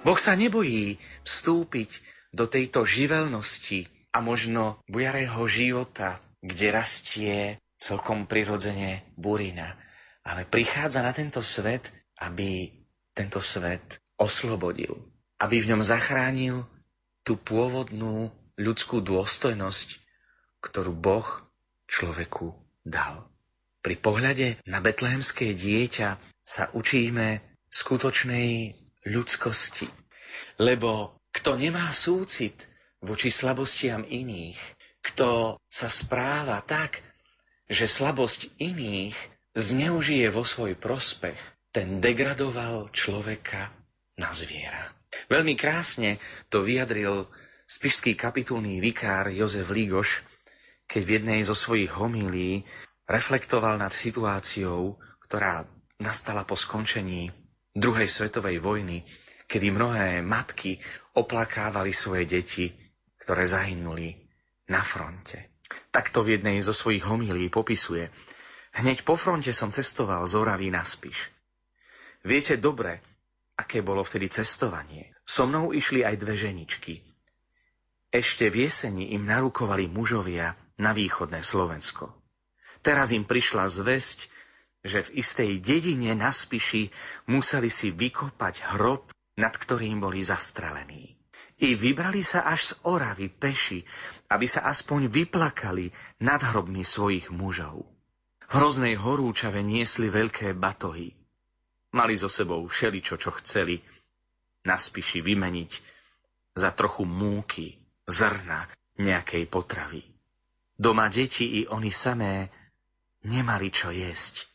Boh sa nebojí vstúpiť do tejto živelnosti a možno bujarého života kde rastie celkom prirodzene burina. Ale prichádza na tento svet, aby tento svet oslobodil. Aby v ňom zachránil tú pôvodnú ľudskú dôstojnosť, ktorú Boh človeku dal. Pri pohľade na betlehemské dieťa sa učíme skutočnej ľudskosti. Lebo kto nemá súcit voči slabostiam iných, kto sa správa tak, že slabosť iných zneužije vo svoj prospech, ten degradoval človeka na zviera. Veľmi krásne to vyjadril Spišský kapitulný vikár Jozef Lígoš, keď v jednej zo svojich homílií reflektoval nad situáciou, ktorá nastala po skončení druhej svetovej vojny, kedy mnohé matky oplakávali svoje deti, ktoré zahynuli na fronte. Takto v jednej zo svojich homílií popisuje. Hneď po fronte som cestoval z Oravy na Spiš. Viete dobre, aké bolo vtedy cestovanie. So mnou išli aj dve ženičky. Ešte v jeseni im narukovali mužovia na východné Slovensko. Teraz im prišla zväzť, že v istej dedine na Spiši museli si vykopať hrob, nad ktorým boli zastrelení. I vybrali sa až z Oravy peši, aby sa aspoň vyplakali nad hrobmi svojich mužov. Hroznej horúčave niesli veľké batohy. Mali so sebou všeličo, čo chceli, na Spiši vymeniť za trochu múky, zrna, nejakej potravy. Doma deti i oni samé nemali čo jesť.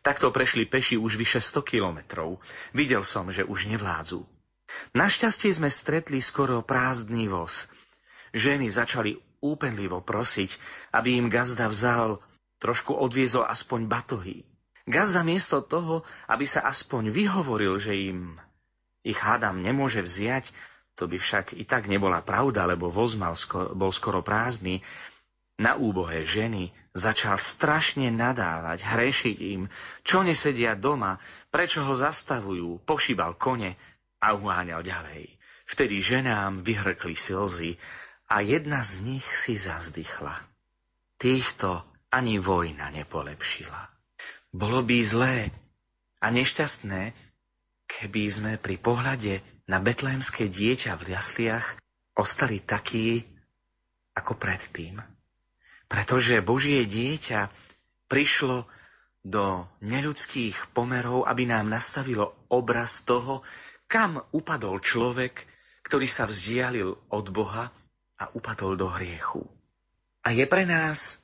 Takto prešli peši už vyše 100 kilometrov. Videl som, že už nevládzu. Našťastie sme stretli skoro prázdný voz. Ženy začali úpenlivo prosiť, aby im gazda vzal, trošku odviezol aspoň batohy. Gazda miesto toho, aby sa aspoň vyhovoril, že im ich hádam nemôže vziať, to by však i tak nebola pravda, lebo voz mal sko- bol skoro prázdny. Na úbohé ženy začal strašne nadávať, hrešiť im, čo nesedia doma, prečo ho zastavujú, pošíbal kone a uháňal ďalej. Vtedy ženám vyhrkli slzy a jedna z nich si zavzdychla. Týchto ani vojna nepolepšila. Bolo by zlé a nešťastné, keby sme pri pohľade na betlémske dieťa v jasliach ostali takí ako predtým. Pretože Božie dieťa prišlo do neľudských pomerov, aby nám nastavilo obraz toho, kam upadol človek, ktorý sa vzdialil od Boha a upadol do hriechu. A je pre nás,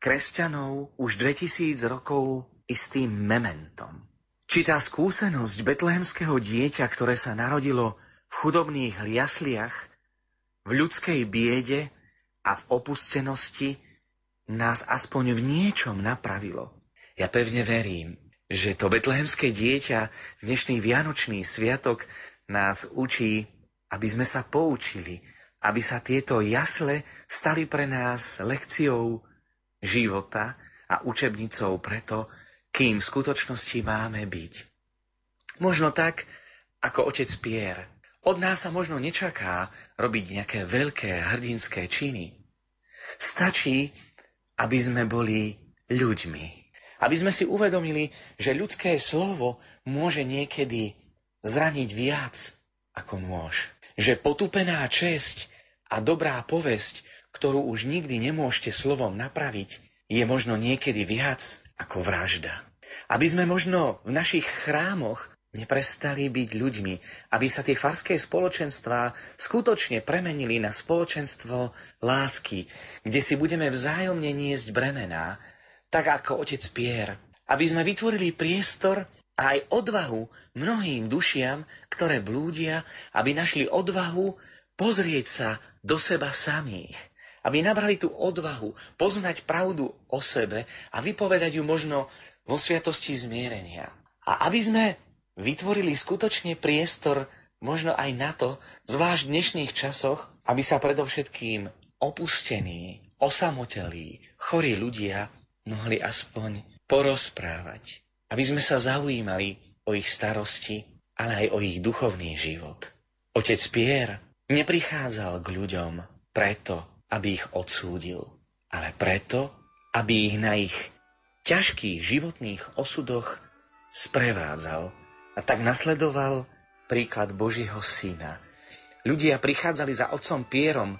kresťanov, už 2000 rokov istým mementom. Či tá skúsenosť betlehemského dieťa, ktoré sa narodilo v chudobných jasliach, v ľudskej biede a v opustenosti, nás aspoň v niečom napravilo. Ja pevne verím, že to betlehemské dieťa v dnešný Vianočný sviatok nás učí, aby sme sa poučili, aby sa tieto jasle stali pre nás lekciou života a učebnicou preto, kým v skutočnosti máme byť. Možno tak, ako otec Pierre. Od nás sa možno nečaká robiť nejaké veľké hrdinské činy. Stačí, aby sme boli ľuďmi. Aby sme si uvedomili, že ľudské slovo môže niekedy zraniť viac ako nôž. Že potupená česť a dobrá povesť, ktorú už nikdy nemôžete slovom napraviť, je možno niekedy viac ako vražda. Aby sme možno v našich chrámoch neprestali byť ľuďmi, aby sa tie farské spoločenstvá skutočne premenili na spoločenstvo lásky, kde si budeme vzájomne niesť bremená, tak ako otec Pier, aby sme vytvorili priestor a aj odvahu mnohým dušiam, ktoré blúdia, aby našli odvahu pozrieť sa do seba samých, aby nabrali tú odvahu poznať pravdu o sebe a vypovedať ju možno vo sviatosti zmierenia. A aby sme vytvorili skutočne priestor možno aj na to, zvlášť v dnešných časoch, aby sa predovšetkým opustení, osamotelí, chorí ľudia mohli aspoň porozprávať. Aby sme sa zaujímali o ich starosti, ale aj o ich duchovný život. Otec Pierre neprichádzal k ľuďom preto, aby ich odsúdil, ale preto, aby ich na ich ťažkých životných osudoch sprevádzal a tak nasledoval príklad Božieho syna. Ľudia prichádzali za otcom Pierom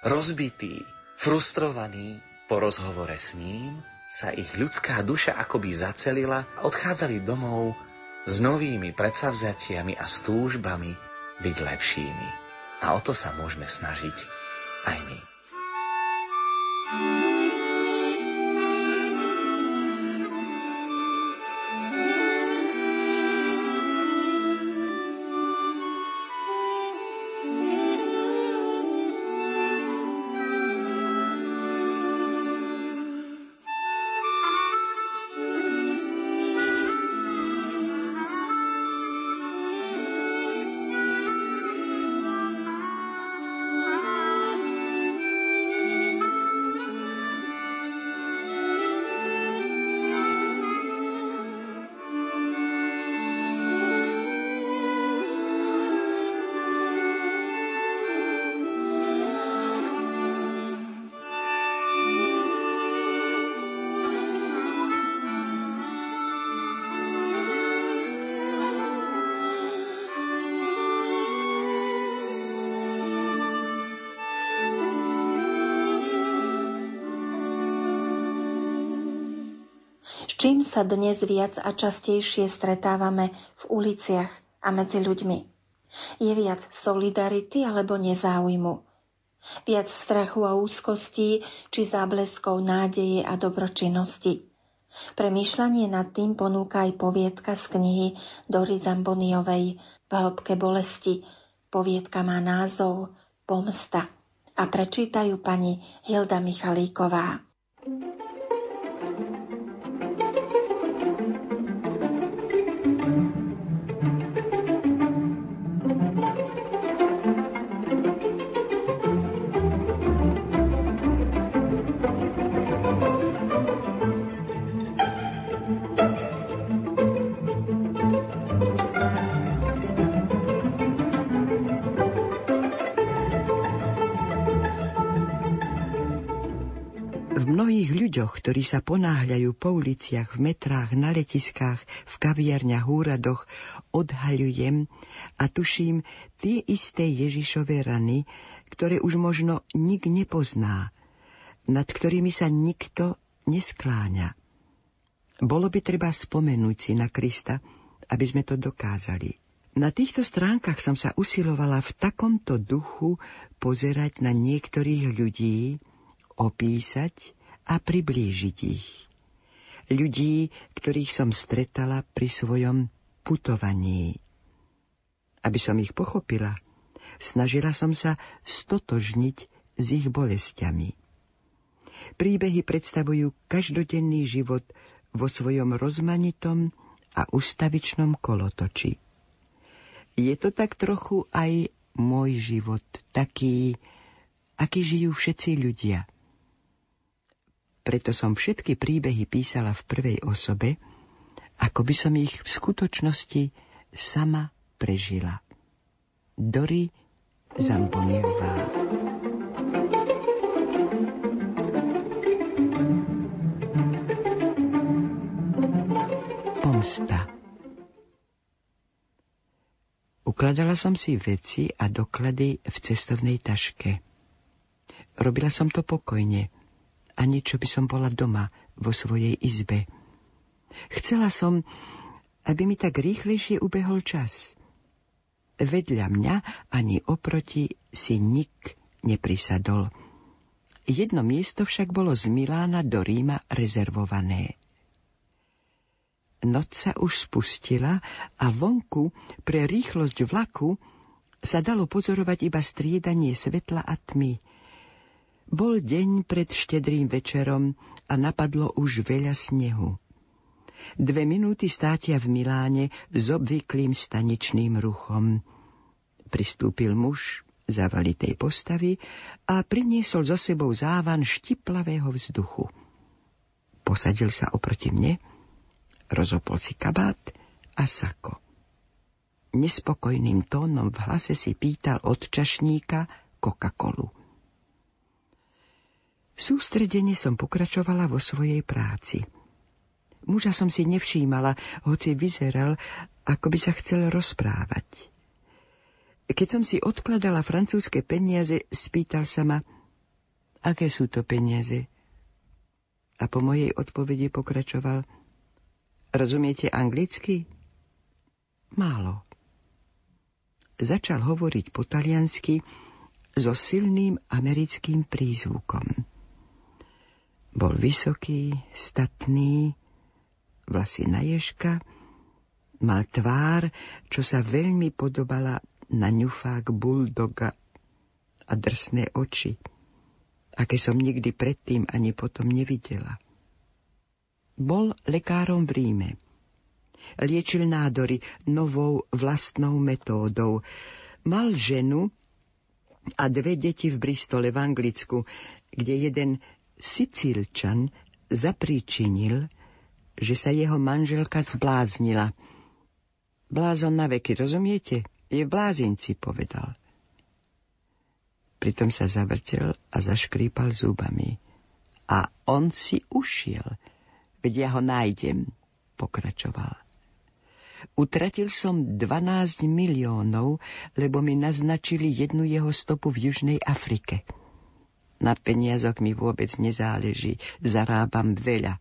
rozbití, frustrovaní, po rozhovore s ním sa ich ľudská duša akoby zacelila a odchádzali domov s novými predsavzatiami a stúžbami byť lepšími. A o to sa môžeme snažiť aj my. S čím sa dnes viac a častejšie stretávame v uliciach a medzi ľuďmi? Je viac solidarity alebo nezáujmu? Viac strachu a úzkostí či zábleskov nádeje a dobročinnosti? Premýšľanie nad tým ponúka aj poviedka z knihy Dory Zamboniovej V hĺbke bolesti. Poviedka má názov Pomsta a prečítajú pani Hilda Michalíková. Ľuďoch, ktorí sa ponáhľajú po uliciach, v metrách, na letiskách, v kaviarniach, úradoch, odhaľujem a tuším tie isté Ježišové rany, ktoré už možno nik nepozná, nad ktorými sa nikto neskláňa. Bolo by treba spomenúť si na Krista, aby sme to dokázali. Na týchto stránkach som sa usilovala v takomto duchu pozerať na niektorých ľudí, opísať a priblížiť ich. Ľudí, ktorých som stretala pri svojom putovaní. Aby som ich pochopila, snažila som sa stotožniť s ich bolestiami. Príbehy predstavujú každodenný život vo svojom rozmanitom a ustavičnom kolotoči. Je to tak trochu aj môj život, taký, aký žijú všetci ľudia – preto som všetky príbehy písala v prvej osobe, ako by som ich v skutočnosti sama prežila. Dory Zamboniová Pomsta Ukladala som si veci a doklady v cestovnej taške. Robila som to pokojne – ani čo by som bola doma vo svojej izbe. Chcela som, aby mi tak rýchlejšie ubehol čas. Vedľa mňa ani oproti si nik neprisadol. Jedno miesto však bolo z Milána do Ríma rezervované. Noc sa už spustila a vonku pre rýchlosť vlaku sa dalo pozorovať iba striedanie svetla a tmy – bol deň pred štedrým večerom a napadlo už veľa snehu. Dve minúty státia v Miláne s obvyklým staničným ruchom. Pristúpil muž zavalitej postavy a priniesol so sebou závan štiplavého vzduchu. Posadil sa oproti mne, rozopol si kabát a sako. Nespokojným tónom v hlase si pýtal od čašníka Coca-Colu. Sústredene som pokračovala vo svojej práci. Muža som si nevšímala, hoci vyzeral, ako by sa chcel rozprávať. Keď som si odkladala francúzske peniaze, spýtal sa ma, aké sú to peniaze. A po mojej odpovedi pokračoval, rozumiete anglicky? Málo. Začal hovoriť po taliansky so silným americkým prízvukom. Bol vysoký, statný, vlasy na ježka, mal tvár, čo sa veľmi podobala na ňufák buldoga a drsné oči, aké som nikdy predtým ani potom nevidela. Bol lekárom v Ríme. Liečil nádory novou vlastnou metódou. Mal ženu a dve deti v Bristole v Anglicku, kde jeden Sicílčan zapríčinil, že sa jeho manželka zbláznila. Blázon na veky, rozumiete? Je v blázinci, povedal. Pritom sa zavrtel a zaškrípal zubami. A on si ušiel, veď ja ho nájdem, pokračoval. Utratil som 12 miliónov, lebo mi naznačili jednu jeho stopu v Južnej Afrike – na peniazoch mi vôbec nezáleží, zarábam veľa.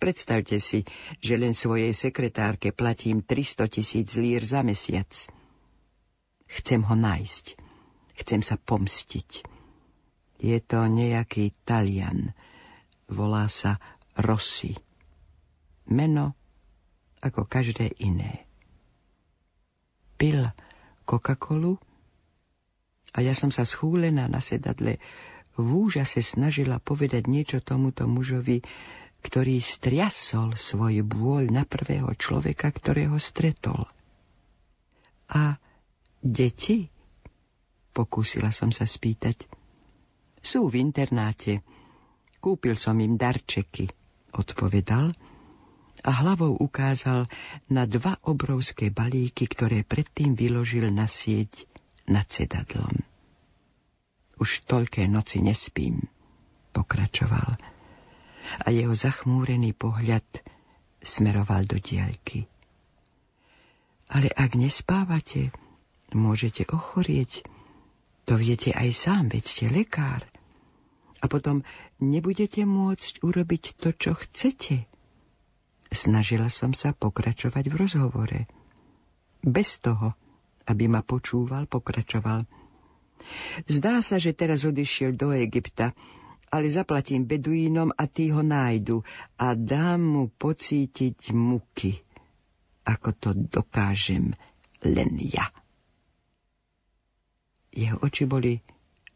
Predstavte si, že len svojej sekretárke platím 300 tisíc lír za mesiac. Chcem ho nájsť. Chcem sa pomstiť. Je to nejaký Talian. Volá sa Rossi. Meno ako každé iné. Pil Coca-Colu a ja som sa schúlená na sedadle v úžase snažila povedať niečo tomuto mužovi, ktorý striasol svoj bôľ na prvého človeka, ktorého stretol. A deti? Pokúsila som sa spýtať. Sú v internáte. Kúpil som im darčeky, odpovedal a hlavou ukázal na dva obrovské balíky, ktoré predtým vyložil na sieť nad sedadlom. Už toľké noci nespím, pokračoval a jeho zachmúrený pohľad smeroval do diaľky. Ale ak nespávate, môžete ochorieť. To viete aj sám, veď ste lekár. A potom nebudete môcť urobiť to, čo chcete. Snažila som sa pokračovať v rozhovore. Bez toho, aby ma počúval, pokračoval. Zdá sa, že teraz odišiel do Egypta, ale zaplatím beduínom a tí ho nájdu a dám mu pocítiť muky, ako to dokážem len ja. Jeho oči boli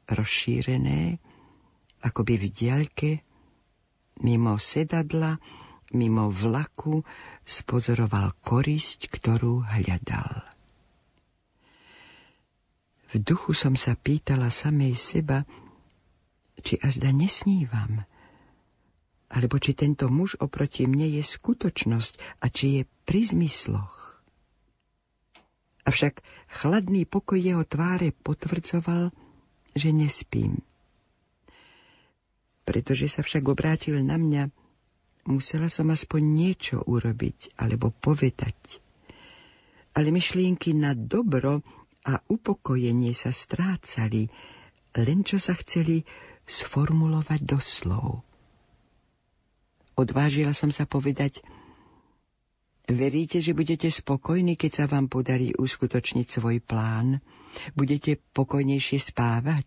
rozšírené, ako by v diaľke, mimo sedadla, mimo vlaku, spozoroval korisť, ktorú hľadal. V duchu som sa pýtala samej seba, či azda nesnívam, alebo či tento muž oproti mne je skutočnosť a či je pri zmysloch. Avšak chladný pokoj jeho tváre potvrdzoval, že nespím. Pretože sa však obrátil na mňa, musela som aspoň niečo urobiť alebo povedať. Ale myšlienky na dobro a upokojenie sa strácali, len čo sa chceli sformulovať do slov. Odvážila som sa povedať, veríte, že budete spokojní, keď sa vám podarí uskutočniť svoj plán? Budete pokojnejšie spávať?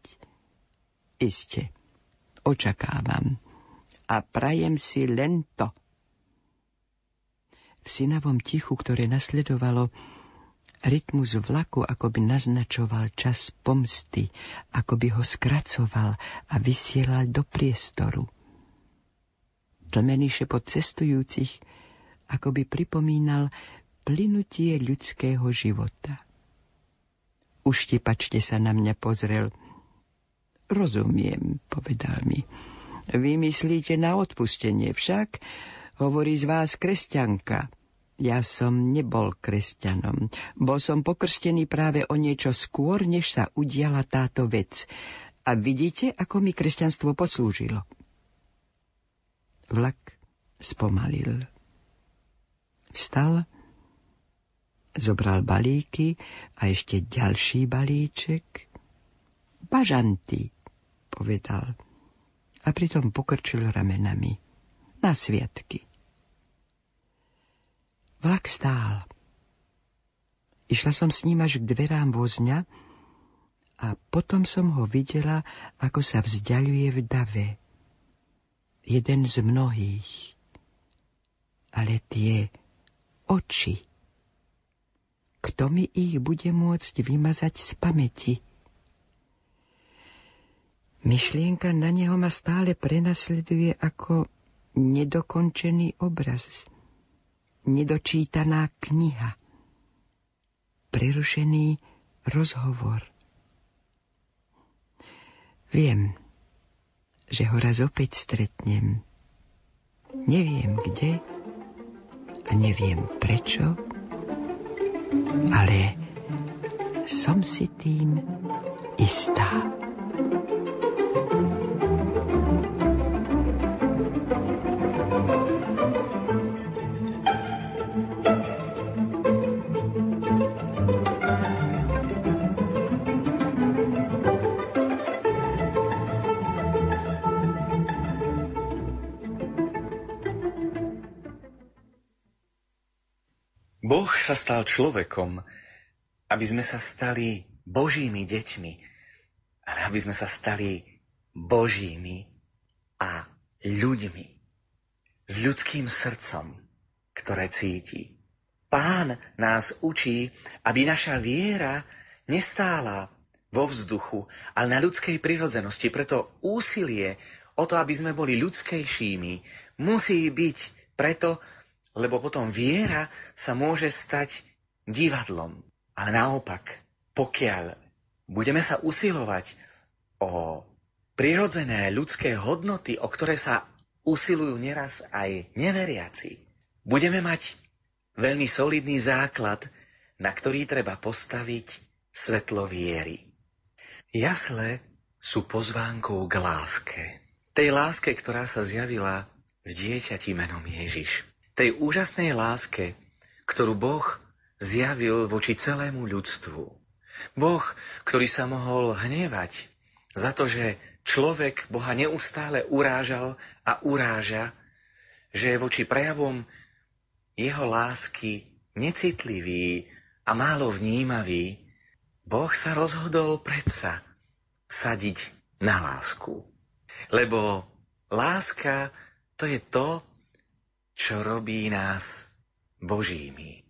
Iste, očakávam a prajem si len to. V synavom tichu, ktoré nasledovalo, Rytmus vlaku akoby naznačoval čas pomsty, ako by ho skracoval a vysielal do priestoru. Tlmený šepot cestujúcich akoby pripomínal plynutie ľudského života. Uštipačne sa na mňa pozrel. Rozumiem, povedal mi. Vy myslíte na odpustenie však, hovorí z vás kresťanka. Ja som nebol kresťanom. Bol som pokrstený práve o niečo skôr, než sa udiala táto vec. A vidíte, ako mi kresťanstvo poslúžilo. Vlak spomalil. Vstal, zobral balíky a ešte ďalší balíček. Bažanty, povedal. A pritom pokrčil ramenami. Na sviatky. Vlak stál. Išla som s ním až k dverám vozňa a potom som ho videla, ako sa vzdialuje v dave. Jeden z mnohých. Ale tie oči. Kto mi ich bude môcť vymazať z pamäti? Myšlienka na neho ma stále prenasleduje ako nedokončený obraz nedočítaná kniha, prerušený rozhovor. Viem, že ho raz opäť stretnem. Neviem kde a neviem prečo, ale som si tým istá. Boh sa stal človekom, aby sme sa stali Božími deťmi, ale aby sme sa stali Božími a ľuďmi. S ľudským srdcom, ktoré cíti. Pán nás učí, aby naša viera nestála vo vzduchu, ale na ľudskej prirodzenosti. Preto úsilie o to, aby sme boli ľudskejšími, musí byť preto, lebo potom viera sa môže stať divadlom. Ale naopak, pokiaľ budeme sa usilovať o prirodzené ľudské hodnoty, o ktoré sa usilujú neraz aj neveriaci, budeme mať veľmi solidný základ, na ktorý treba postaviť svetlo viery. Jasle sú pozvánkou k láske. Tej láske, ktorá sa zjavila v dieťati menom Ježiš tej úžasnej láske, ktorú Boh zjavil voči celému ľudstvu. Boh, ktorý sa mohol hnevať za to, že človek Boha neustále urážal a uráža, že je voči prejavom jeho lásky necitlivý a málo vnímavý, Boh sa rozhodol predsa sadiť na lásku. Lebo láska to je to, čo robí nás Božími.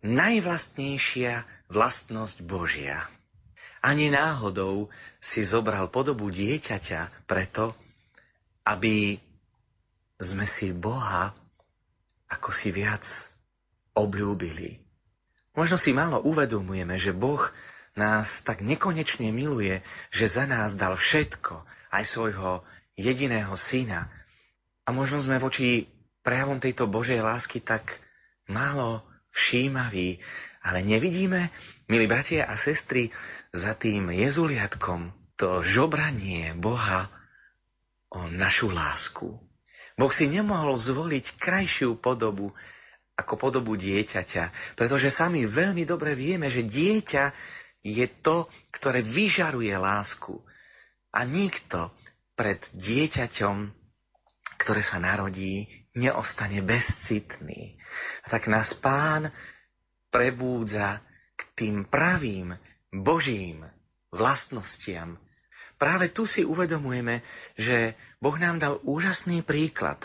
Najvlastnejšia vlastnosť Božia. Ani náhodou si zobral podobu dieťaťa preto, aby sme si Boha ako si viac obľúbili. Možno si málo uvedomujeme, že Boh nás tak nekonečne miluje, že za nás dal všetko, aj svojho jediného syna. A možno sme voči prejavom tejto Božej lásky tak málo všímaví, ale nevidíme, milí bratia a sestry, za tým jezuliatkom to žobranie Boha o našu lásku. Boh si nemohol zvoliť krajšiu podobu ako podobu dieťaťa, pretože sami veľmi dobre vieme, že dieťa je to, ktoré vyžaruje lásku. A nikto pred dieťaťom, ktoré sa narodí, neostane bezcitný. A tak nás pán prebúdza k tým pravým Božím vlastnostiam. Práve tu si uvedomujeme, že Boh nám dal úžasný príklad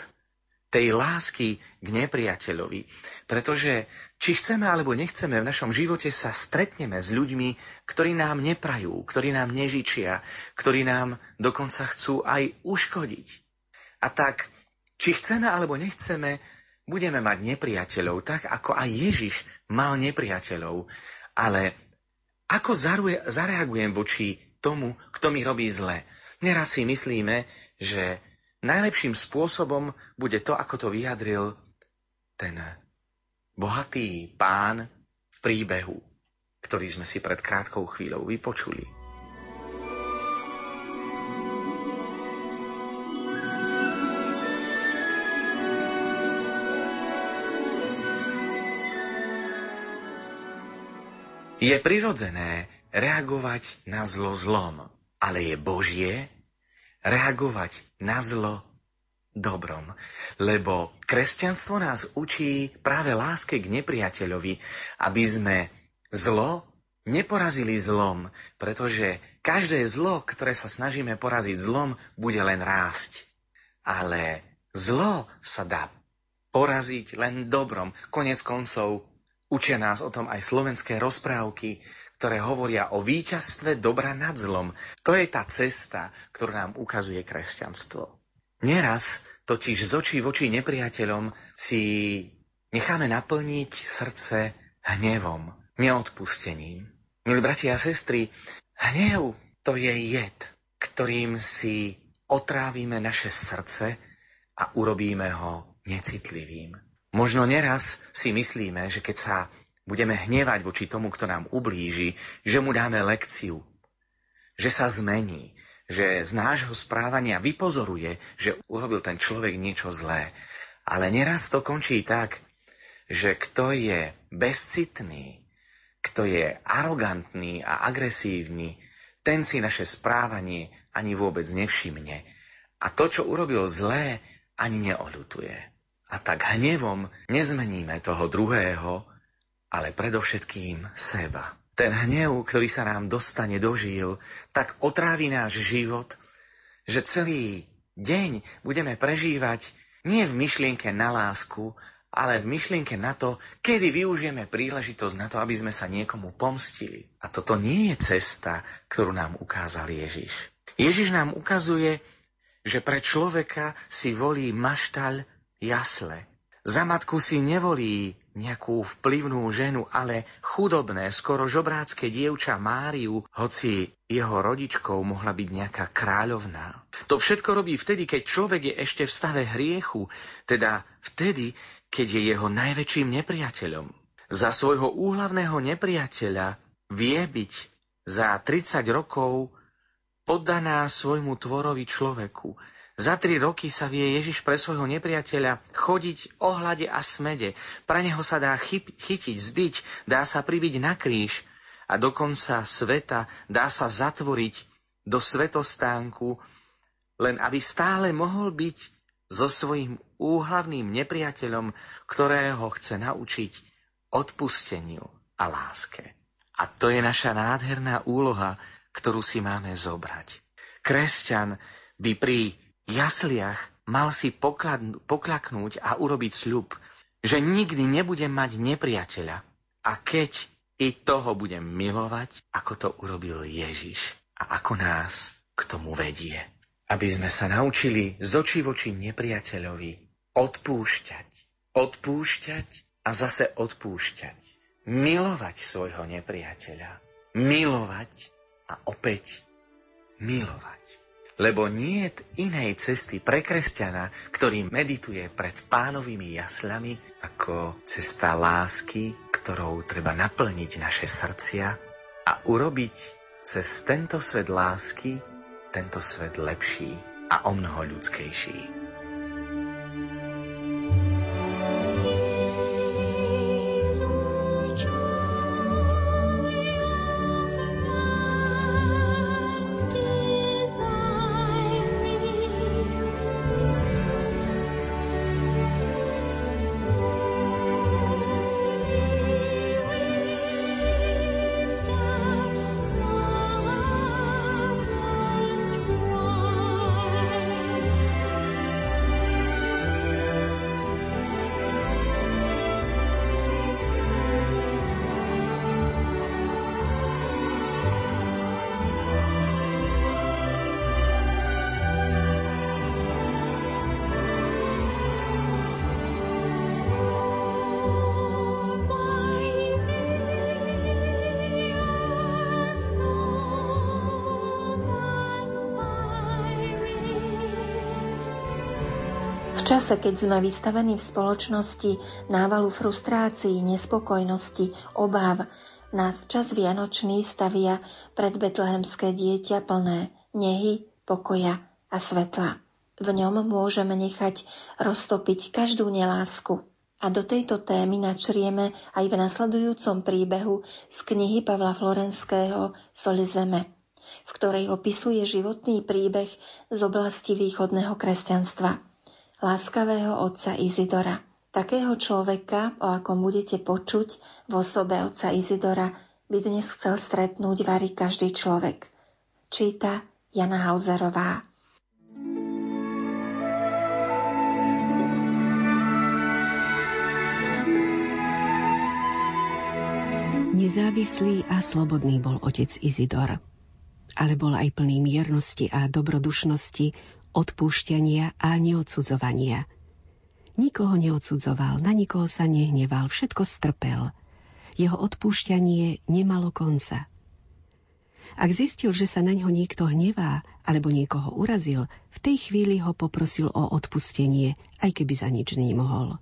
tej lásky k nepriateľovi. Pretože či chceme alebo nechceme, v našom živote sa stretneme s ľuďmi, ktorí nám neprajú, ktorí nám nežičia, ktorí nám dokonca chcú aj uškodiť. A tak či chceme alebo nechceme, budeme mať nepriateľov, tak ako aj Ježiš mal nepriateľov. Ale ako zareagujem voči tomu, kto mi robí zle? Neraz si myslíme, že najlepším spôsobom bude to, ako to vyjadril ten bohatý pán v príbehu, ktorý sme si pred krátkou chvíľou vypočuli. Je prirodzené reagovať na zlo zlom, ale je Božie reagovať na zlo dobrom. Lebo kresťanstvo nás učí práve láske k nepriateľovi, aby sme zlo neporazili zlom, pretože každé zlo, ktoré sa snažíme poraziť zlom, bude len rásť. Ale zlo sa dá poraziť len dobrom. Konec koncov Učia nás o tom aj slovenské rozprávky, ktoré hovoria o víťazstve dobra nad zlom. To je tá cesta, ktorú nám ukazuje kresťanstvo. Neraz totiž z očí voči nepriateľom si necháme naplniť srdce hnevom, neodpustením. Milí bratia a sestry, hnev to je jed, ktorým si otrávime naše srdce a urobíme ho necitlivým. Možno neraz si myslíme, že keď sa budeme hnevať voči tomu, kto nám ublíži, že mu dáme lekciu, že sa zmení, že z nášho správania vypozoruje, že urobil ten človek niečo zlé. Ale neraz to končí tak, že kto je bezcitný, kto je arogantný a agresívny, ten si naše správanie ani vôbec nevšimne. A to, čo urobil zlé, ani neoľutuje. A tak hnevom nezmeníme toho druhého, ale predovšetkým seba. Ten hnev, ktorý sa nám dostane do žíl, tak otrávi náš život, že celý deň budeme prežívať nie v myšlienke na lásku, ale v myšlienke na to, kedy využijeme príležitosť na to, aby sme sa niekomu pomstili. A toto nie je cesta, ktorú nám ukázal Ježiš. Ježiš nám ukazuje, že pre človeka si volí maštaľ jasle. Za matku si nevolí nejakú vplyvnú ženu, ale chudobné, skoro žobrácké dievča Máriu, hoci jeho rodičkou mohla byť nejaká kráľovná. To všetko robí vtedy, keď človek je ešte v stave hriechu, teda vtedy, keď je jeho najväčším nepriateľom. Za svojho úhlavného nepriateľa vie byť za 30 rokov poddaná svojmu tvorovi človeku, za tri roky sa vie Ježiš pre svojho nepriateľa chodiť o hlade a smede. Pre neho sa dá chyb, chytiť, zbiť, dá sa pribiť na kríž a do konca sveta dá sa zatvoriť do svetostánku, len aby stále mohol byť so svojím úhlavným nepriateľom, ktorého chce naučiť odpusteniu a láske. A to je naša nádherná úloha, ktorú si máme zobrať. Kresťan by pri jasliach mal si poklaknúť a urobiť sľub, že nikdy nebudem mať nepriateľa. A keď i toho budem milovať, ako to urobil Ježiš a ako nás k tomu vedie. Aby sme sa naučili z očí voči nepriateľovi odpúšťať, odpúšťať a zase odpúšťať. Milovať svojho nepriateľa. Milovať a opäť milovať lebo nie je inej cesty pre kresťana, ktorý medituje pred pánovými jaslami, ako cesta lásky, ktorou treba naplniť naše srdcia a urobiť cez tento svet lásky tento svet lepší a o mnoho ľudskejší. Čase, keď sme vystavení v spoločnosti návalu frustrácií, nespokojnosti, obáv, nás čas Vianočný stavia pred betlehemské dieťa plné nehy, pokoja a svetla. V ňom môžeme nechať roztopiť každú nelásku. A do tejto témy načrieme aj v nasledujúcom príbehu z knihy Pavla Florenského Soli zeme, v ktorej opisuje životný príbeh z oblasti východného kresťanstva láskavého otca Izidora. Takého človeka, o akom budete počuť v osobe otca Izidora, by dnes chcel stretnúť varí každý človek. Číta Jana Hauserová. Nezávislý a slobodný bol otec Izidor, ale bol aj plný miernosti a dobrodušnosti, odpúšťania a neodsudzovania. Nikoho neodsudzoval, na nikoho sa nehneval, všetko strpel. Jeho odpúšťanie nemalo konca. Ak zistil, že sa na ňo niekto hnevá alebo niekoho urazil, v tej chvíli ho poprosil o odpustenie, aj keby za nič nemohol.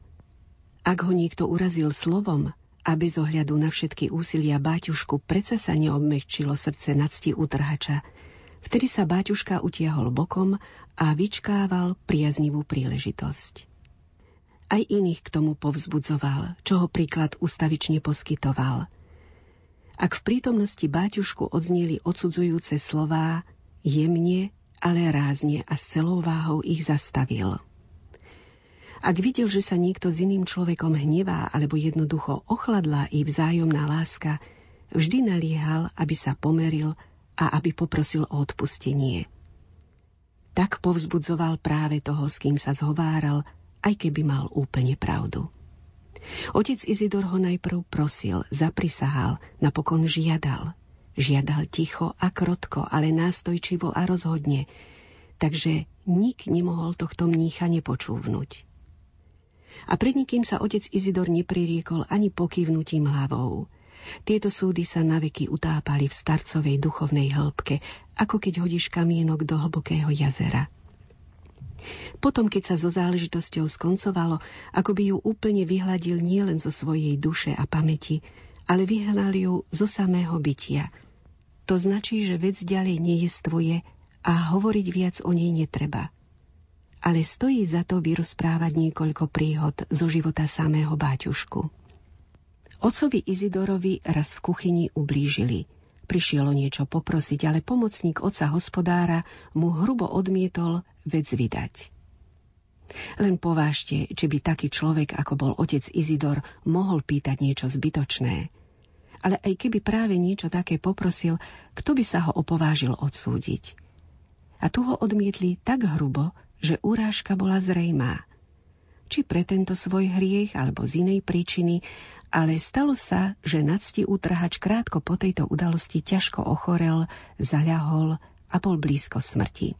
Ak ho niekto urazil slovom a bez ohľadu na všetky úsilia báťušku predsa sa neobmekčilo srdce nadsti utrhača, Vtedy sa báťuška utiahol bokom a vyčkával priaznivú príležitosť. Aj iných k tomu povzbudzoval, čo ho príklad ustavične poskytoval. Ak v prítomnosti báťušku odznieli odsudzujúce slová, jemne, ale rázne a s celou váhou ich zastavil. Ak videl, že sa niekto s iným človekom hnevá alebo jednoducho ochladla i vzájomná láska, vždy naliehal, aby sa pomeril a aby poprosil o odpustenie. Tak povzbudzoval práve toho, s kým sa zhováral, aj keby mal úplne pravdu. Otec Izidor ho najprv prosil, zaprisahal, napokon žiadal. Žiadal ticho a krotko, ale nástojčivo a rozhodne, takže nik nemohol tohto mnícha nepočúvnuť a pred nikým sa otec Izidor nepririekol ani pokývnutím hlavou. Tieto súdy sa naveky utápali v starcovej duchovnej hĺbke, ako keď hodíš kamienok do hlbokého jazera. Potom, keď sa so záležitosťou skoncovalo, ako by ju úplne vyhľadil nielen zo svojej duše a pamäti, ale vyhnal ju zo samého bytia. To značí, že vec ďalej nejestvuje a hovoriť viac o nej netreba ale stojí za to vyrozprávať niekoľko príhod zo života samého báťušku. Ocovi Izidorovi raz v kuchyni ublížili. Prišiel o niečo poprosiť, ale pomocník oca hospodára mu hrubo odmietol vec vydať. Len povážte, či by taký človek, ako bol otec Izidor, mohol pýtať niečo zbytočné. Ale aj keby práve niečo také poprosil, kto by sa ho opovážil odsúdiť? A tu ho odmietli tak hrubo, že urážka bola zrejmá. Či pre tento svoj hriech, alebo z inej príčiny, ale stalo sa, že nadsti útrhač krátko po tejto udalosti ťažko ochorel, zaľahol a bol blízko smrti.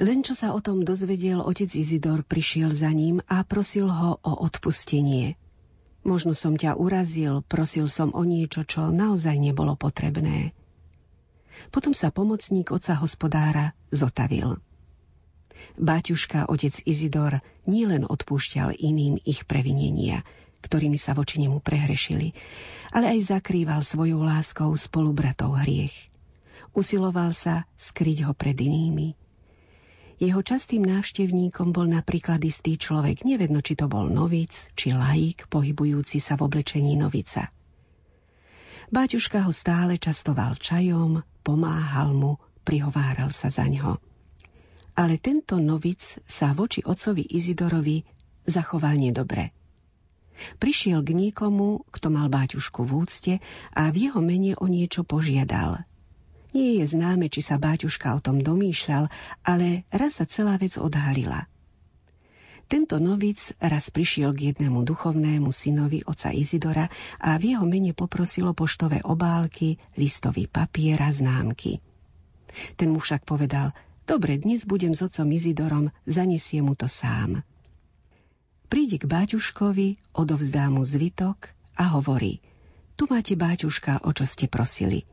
Len čo sa o tom dozvedel, otec Izidor prišiel za ním a prosil ho o odpustenie. Možno som ťa urazil, prosil som o niečo, čo naozaj nebolo potrebné. Potom sa pomocník oca hospodára zotavil. Báťuška, otec Izidor, nielen odpúšťal iným ich previnenia, ktorými sa voči nemu prehrešili, ale aj zakrýval svojou láskou spolubratov hriech. Usiloval sa skryť ho pred inými. Jeho častým návštevníkom bol napríklad istý človek, nevedno či to bol novic, či laik, pohybujúci sa v oblečení novica. Báťuška ho stále častoval čajom, pomáhal mu, prihováral sa za ňo ale tento novic sa voči otcovi Izidorovi zachoval nedobre. Prišiel k niekomu, kto mal báťušku v úcte a v jeho mene o niečo požiadal. Nie je známe, či sa báťuška o tom domýšľal, ale raz sa celá vec odhalila. Tento novic raz prišiel k jednému duchovnému synovi oca Izidora a v jeho mene poprosil o poštové obálky, listový papier a známky. Ten mu však povedal – Dobre, dnes budem s otcom Izidorom, zanesie mu to sám. Príde k báťuškovi, odovzdá mu zvitok a hovorí Tu máte báťuška, o čo ste prosili.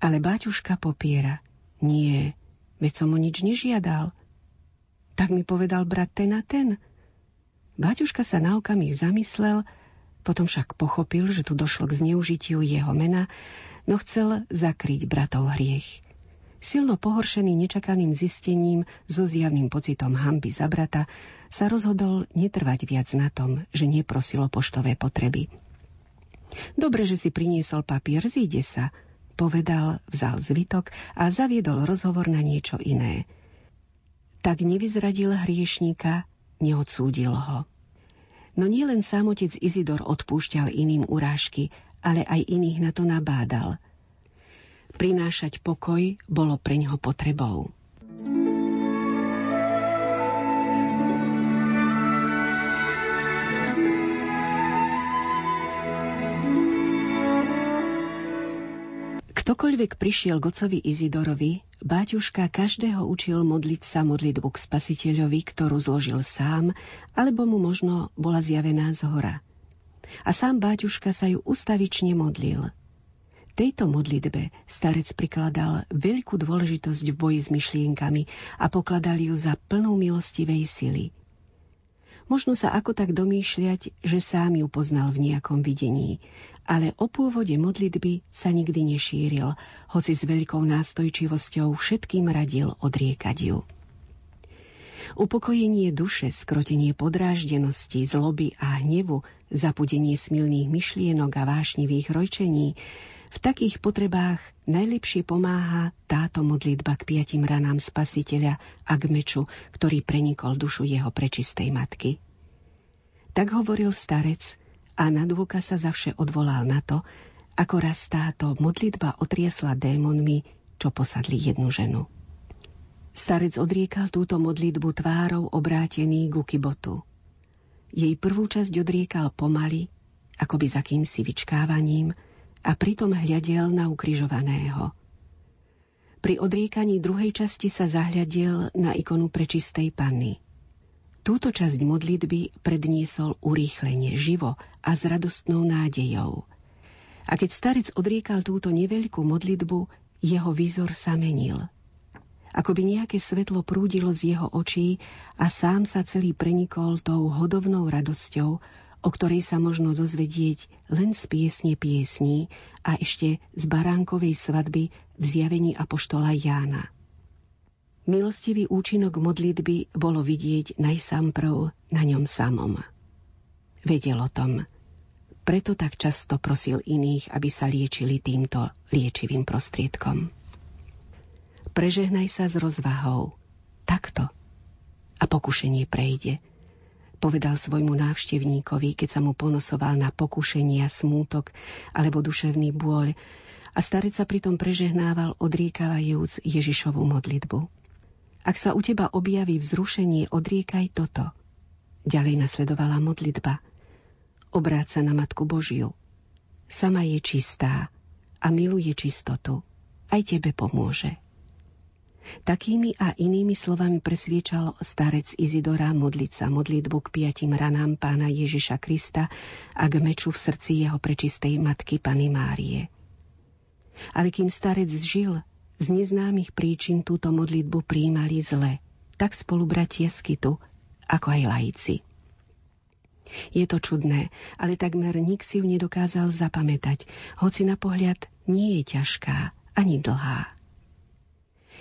Ale báťuška popiera Nie, veď som mu nič nežiadal. Tak mi povedal brat ten a ten. Báťuška sa na okamih zamyslel, potom však pochopil, že tu došlo k zneužitiu jeho mena, no chcel zakryť bratov hriech. Silno pohoršený nečakaným zistením so zjavným pocitom hamby za brata, sa rozhodol netrvať viac na tom, že neprosilo poštové potreby. Dobre, že si priniesol papier, zíde sa, povedal, vzal zvitok a zaviedol rozhovor na niečo iné. Tak nevyzradil hriešníka, neodsúdil ho. No nielen sám otec Izidor odpúšťal iným urážky, ale aj iných na to nabádal – prinášať pokoj bolo pre ňoho potrebou. Ktokoľvek prišiel k ocovi Izidorovi, Báťuška každého učil modliť sa modlitbu k spasiteľovi, ktorú zložil sám, alebo mu možno bola zjavená z hora. A sám Báťuška sa ju ustavične modlil – Tejto modlitbe starec prikladal veľkú dôležitosť v boji s myšlienkami a pokladal ju za plnú milostivej sily. Možno sa ako tak domýšľať, že sám ju poznal v nejakom videní, ale o pôvode modlitby sa nikdy nešíril, hoci s veľkou nástojčivosťou všetkým radil odriekať ju. Upokojenie duše, skrotenie podráždenosti, zloby a hnevu, zapudenie smilných myšlienok a vášnivých rojčení V takých potrebách najlepšie pomáha táto modlitba k piatim ranám spasiteľa a k meču, ktorý prenikol dušu jeho prečistej matky. Tak hovoril starec a na dôka sa zavše odvolal na to, ako raz táto modlitba otriesla démonmi, čo posadli jednu ženu. Starec odriekal túto modlitbu tvárou obrátený ku kibotu. Jej prvú časť odriekal pomaly, akoby za kýmsi vyčkávaním, a pritom hľadel na ukrižovaného. Pri odriekaní druhej časti sa zahľadel na ikonu prečistej panny. Túto časť modlitby predniesol urýchlenie, živo a s radostnou nádejou. A keď starec odriekal túto neveľkú modlitbu, jeho výzor sa menil. Ako by nejaké svetlo prúdilo z jeho očí a sám sa celý prenikol tou hodovnou radosťou, o ktorej sa možno dozvedieť len z piesne piesní a ešte z baránkovej svadby v zjavení Apoštola Jána. Milostivý účinok modlitby bolo vidieť najsám prv na ňom samom. Vedel o tom. Preto tak často prosil iných, aby sa liečili týmto liečivým prostriedkom. Prežehnaj sa s rozvahou. Takto. A pokušenie prejde – povedal svojmu návštevníkovi, keď sa mu ponosoval na pokušenia, smútok alebo duševný bôľ a starec sa pritom prežehnával odriekavajúc Ježišovú modlitbu. Ak sa u teba objaví vzrušenie, odriekaj toto. Ďalej nasledovala modlitba. Obráť sa na Matku Božiu. Sama je čistá a miluje čistotu. Aj tebe pomôže. Takými a inými slovami presviečal starec Izidora modliť sa modlitbu k piatim ranám pána Ježiša Krista a k meču v srdci jeho prečistej matky Pany Márie. Ale kým starec žil, z neznámych príčin túto modlitbu príjmali zle, tak spolubratia Skitu, ako aj laici. Je to čudné, ale takmer nik si ju nedokázal zapamätať, hoci na pohľad nie je ťažká ani dlhá.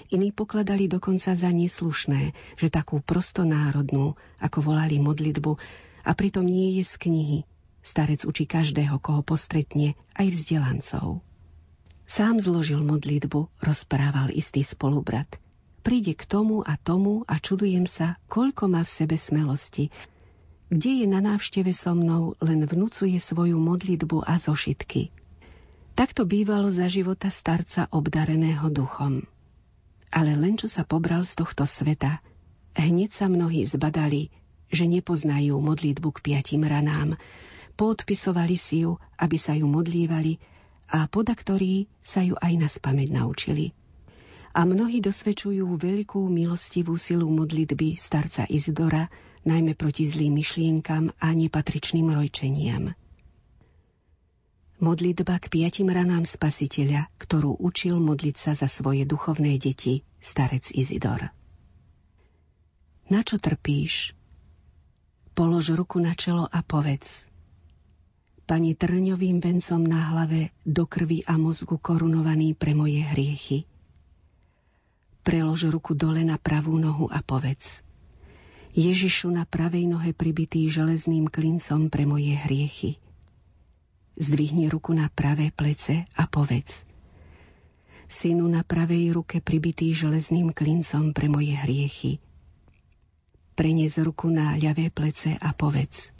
Iní pokladali dokonca za neslušné, že takú prostonárodnú, ako volali modlitbu, a pritom nie je z knihy. Starec učí každého, koho postretne, aj vzdelancov. Sám zložil modlitbu, rozprával istý spolubrat. Príde k tomu a tomu a čudujem sa, koľko má v sebe smelosti. Kde je na návšteve so mnou, len vnúcuje svoju modlitbu a zošitky. Takto bývalo za života starca obdareného duchom ale len čo sa pobral z tohto sveta, hneď sa mnohí zbadali, že nepoznajú modlitbu k piatim ranám, podpisovali si ju, aby sa ju modlívali a podaktorí sa ju aj na spameť naučili. A mnohí dosvedčujú veľkú milostivú silu modlitby starca Izdora, najmä proti zlým myšlienkam a nepatričným rojčeniam modlitba k piatim ranám spasiteľa, ktorú učil modliť sa za svoje duchovné deti starec Izidor. Na čo trpíš? Polož ruku na čelo a povedz. Pani trňovým vencom na hlave do krvi a mozgu korunovaný pre moje hriechy. Prelož ruku dole na pravú nohu a povedz. Ježišu na pravej nohe pribitý železným klincom pre moje hriechy Zdvihni ruku na pravé plece a povedz. Synu na pravej ruke pribitý železným klincom pre moje hriechy. Prenies ruku na ľavé plece a povedz.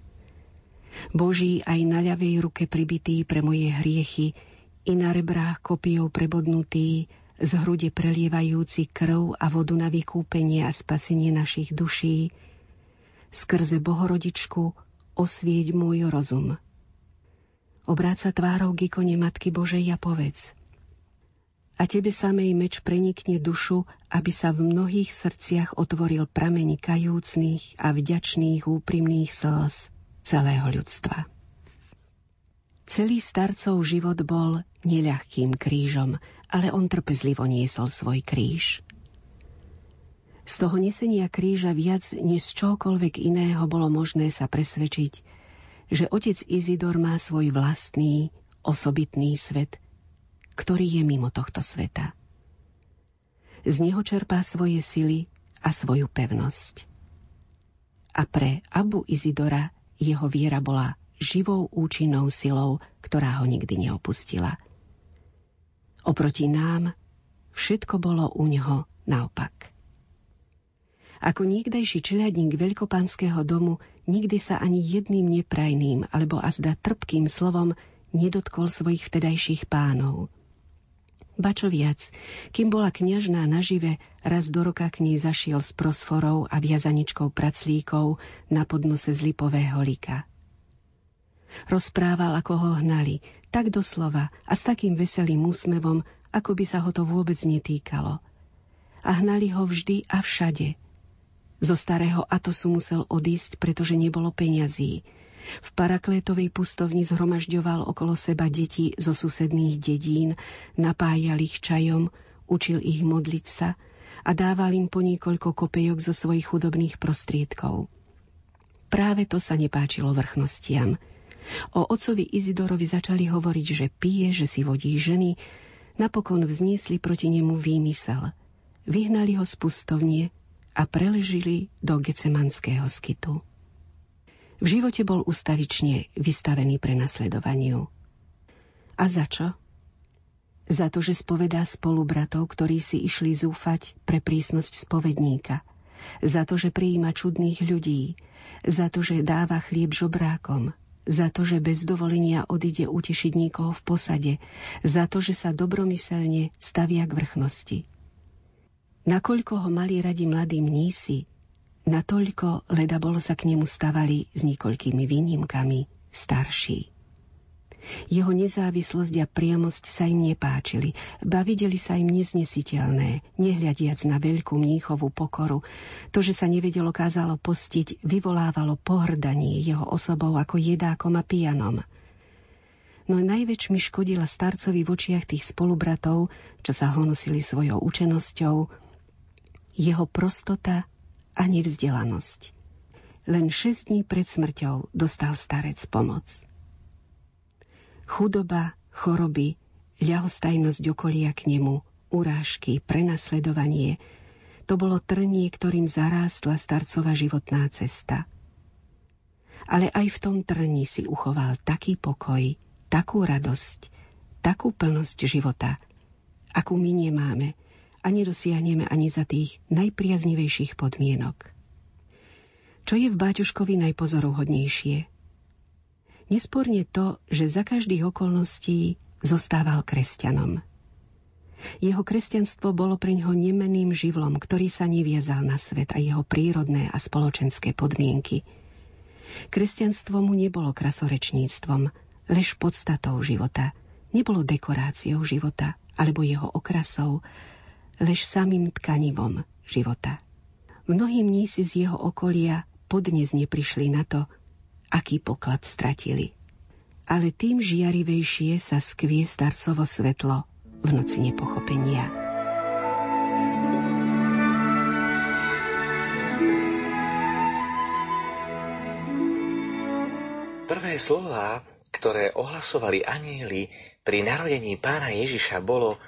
Boží aj na ľavej ruke pribitý pre moje hriechy i na rebrách kopijou prebodnutý, z hrude prelievajúci krv a vodu na vykúpenie a spasenie našich duší, skrze Bohorodičku osvieť môj rozum obráca tvárou k ikone Matky Božej a povedz a tebe samej meč prenikne dušu, aby sa v mnohých srdciach otvoril prameň kajúcných a vďačných úprimných slz celého ľudstva. Celý starcov život bol neľahkým krížom, ale on trpezlivo niesol svoj kríž. Z toho nesenia kríža viac než čokoľvek iného bolo možné sa presvedčiť, že otec Izidor má svoj vlastný, osobitný svet, ktorý je mimo tohto sveta. Z neho čerpá svoje sily a svoju pevnosť. A pre Abu Izidora jeho viera bola živou účinnou silou, ktorá ho nikdy neopustila. Oproti nám všetko bolo u neho naopak. Ako niekdejší čeliadník veľkopánskeho domu nikdy sa ani jedným neprajným alebo azda trpkým slovom nedotkol svojich vtedajších pánov. Ba čo viac, kým bola kňažná nažive, raz do roka k nej zašiel s prosforou a viazaničkou praclíkov na podnose z lipového lika. Rozprával, ako ho hnali, tak doslova a s takým veselým úsmevom, ako by sa ho to vôbec netýkalo. A hnali ho vždy a všade – zo starého Atosu musel odísť, pretože nebolo peňazí. V Paraklétovej pustovni zhromažďoval okolo seba deti zo susedných dedín, napájal ich čajom, učil ich modliť sa a dával im po niekoľko kopejok zo svojich chudobných prostriedkov. Práve to sa nepáčilo vrchnostiam. O ocovi Izidorovi začali hovoriť, že pije, že si vodí ženy, napokon vzniesli proti nemu výmysel. Vyhnali ho z pustovnie a preležili do gecemanského skytu. V živote bol ustavične vystavený pre nasledovaniu. A za čo? Za to, že spovedá spolu bratov, ktorí si išli zúfať pre prísnosť spovedníka. Za to, že prijíma čudných ľudí. Za to, že dáva chlieb žobrákom. Za to, že bez dovolenia odíde utešiť niekoho v posade. Za to, že sa dobromyselne stavia k vrchnosti. Nakoľko ho mali radi mladí mnísi, natoľko leda bolo sa k nemu stavali s niekoľkými výnimkami starší. Jeho nezávislosť a priamosť sa im nepáčili, ba sa im neznesiteľné, nehľadiac na veľkú mníchovú pokoru. To, že sa nevedelo kázalo postiť, vyvolávalo pohrdanie jeho osobou ako jedákom a pijanom. No najväčšmi škodila starcovi v očiach tých spolubratov, čo sa honosili svojou učenosťou, jeho prostota a nevzdelanosť. Len šest dní pred smrťou dostal starec pomoc. Chudoba, choroby, ľahostajnosť okolia k nemu, urážky, prenasledovanie, to bolo trnie, ktorým zarástla starcova životná cesta. Ale aj v tom trni si uchoval taký pokoj, takú radosť, takú plnosť života, akú my nemáme, a nedosiahneme ani za tých najpriaznivejších podmienok. Čo je v Báťuškovi najpozoruhodnejšie? Nesporne to, že za každých okolností zostával kresťanom. Jeho kresťanstvo bolo pre ňoho nemeným živlom, ktorý sa neviazal na svet a jeho prírodné a spoločenské podmienky. Kresťanstvo mu nebolo krasorečníctvom, lež podstatou života. Nebolo dekoráciou života alebo jeho okrasou, lež samým tkanivom života. Mnohí mnísi z jeho okolia podnes neprišli na to, aký poklad stratili. Ale tým žiarivejšie sa skvie starcovo svetlo v noci nepochopenia. Prvé slová, ktoré ohlasovali anieli pri narodení pána Ježiša, bolo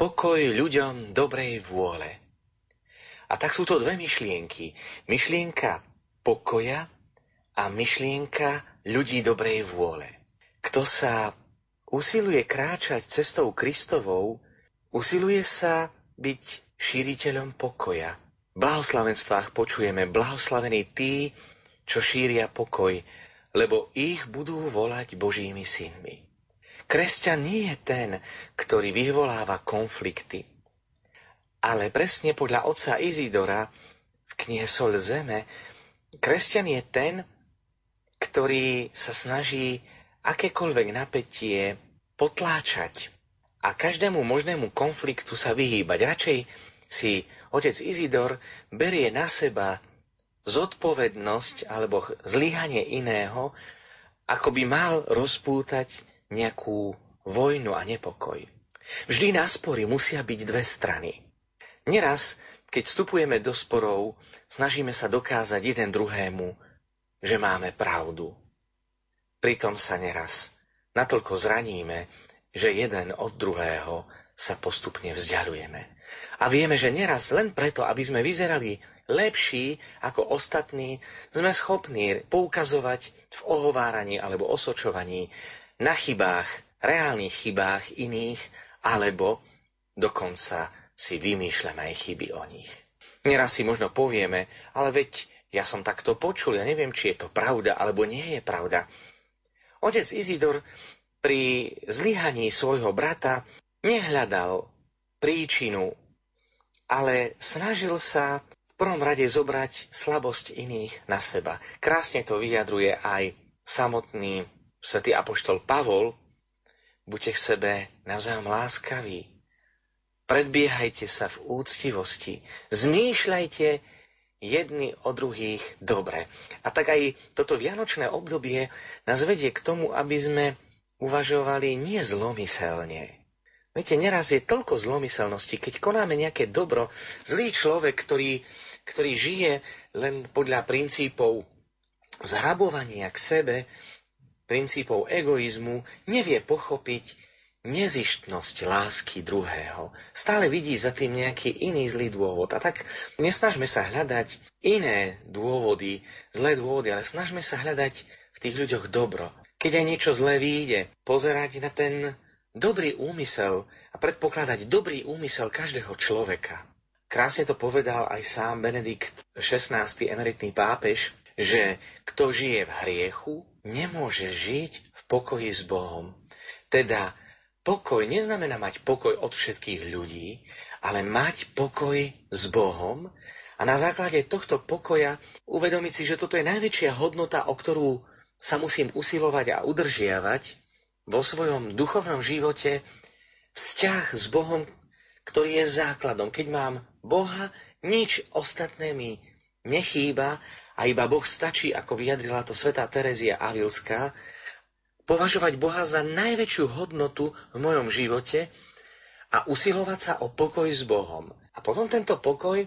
pokoj ľuďom dobrej vôle. A tak sú to dve myšlienky. Myšlienka pokoja a myšlienka ľudí dobrej vôle. Kto sa usiluje kráčať cestou Kristovou, usiluje sa byť šíriteľom pokoja. V blahoslavenstvách počujeme blahoslavení tí, čo šíria pokoj, lebo ich budú volať Božími synmi. Kresťan nie je ten, ktorý vyvoláva konflikty. Ale presne podľa otca Izidora v knihe Sol zeme, kresťan je ten, ktorý sa snaží akékoľvek napätie potláčať a každému možnému konfliktu sa vyhýbať. Radšej si otec Izidor berie na seba zodpovednosť alebo zlyhanie iného, ako by mal rozpútať nejakú vojnu a nepokoj. Vždy na spory musia byť dve strany. Neraz, keď vstupujeme do sporov, snažíme sa dokázať jeden druhému, že máme pravdu. Pritom sa neraz natoľko zraníme, že jeden od druhého sa postupne vzdialujeme. A vieme, že neraz len preto, aby sme vyzerali lepší ako ostatní, sme schopní poukazovať v ohováraní alebo osočovaní na chybách, reálnych chybách iných alebo dokonca si vymýšľame aj chyby o nich. Neraz si možno povieme, ale veď ja som takto počul, ja neviem, či je to pravda, alebo nie je pravda. Otec Izidor pri zlyhaní svojho brata nehľadal príčinu, ale snažil sa v prvom rade zobrať slabosť iných na seba. Krásne to vyjadruje aj samotný svätý apoštol Pavol. Buďte k sebe navzájom láskaví. Predbiehajte sa v úctivosti. Zmýšľajte jedni o druhých dobre. A tak aj toto vianočné obdobie nás vedie k tomu, aby sme uvažovali nie zlomyselne, Viete, neraz je toľko zlomyselnosti, keď konáme nejaké dobro, zlý človek, ktorý, ktorý žije len podľa princípov zhrabovania k sebe, princípov egoizmu, nevie pochopiť nezištnosť lásky druhého. Stále vidí za tým nejaký iný zlý dôvod. A tak nesnažme sa hľadať iné dôvody, zlé dôvody, ale snažme sa hľadať v tých ľuďoch dobro. Keď aj niečo zlé vyjde, pozerať na ten dobrý úmysel a predpokladať dobrý úmysel každého človeka. Krásne to povedal aj sám Benedikt XVI. emeritný pápež, že kto žije v hriechu, nemôže žiť v pokoji s Bohom. Teda pokoj neznamená mať pokoj od všetkých ľudí, ale mať pokoj s Bohom a na základe tohto pokoja uvedomiť si, že toto je najväčšia hodnota, o ktorú sa musím usilovať a udržiavať vo svojom duchovnom živote vzťah s Bohom, ktorý je základom. Keď mám Boha, nič ostatné mi nechýba a iba Boh stačí, ako vyjadrila to svätá Terezia Avilská, považovať Boha za najväčšiu hodnotu v mojom živote a usilovať sa o pokoj s Bohom. A potom tento pokoj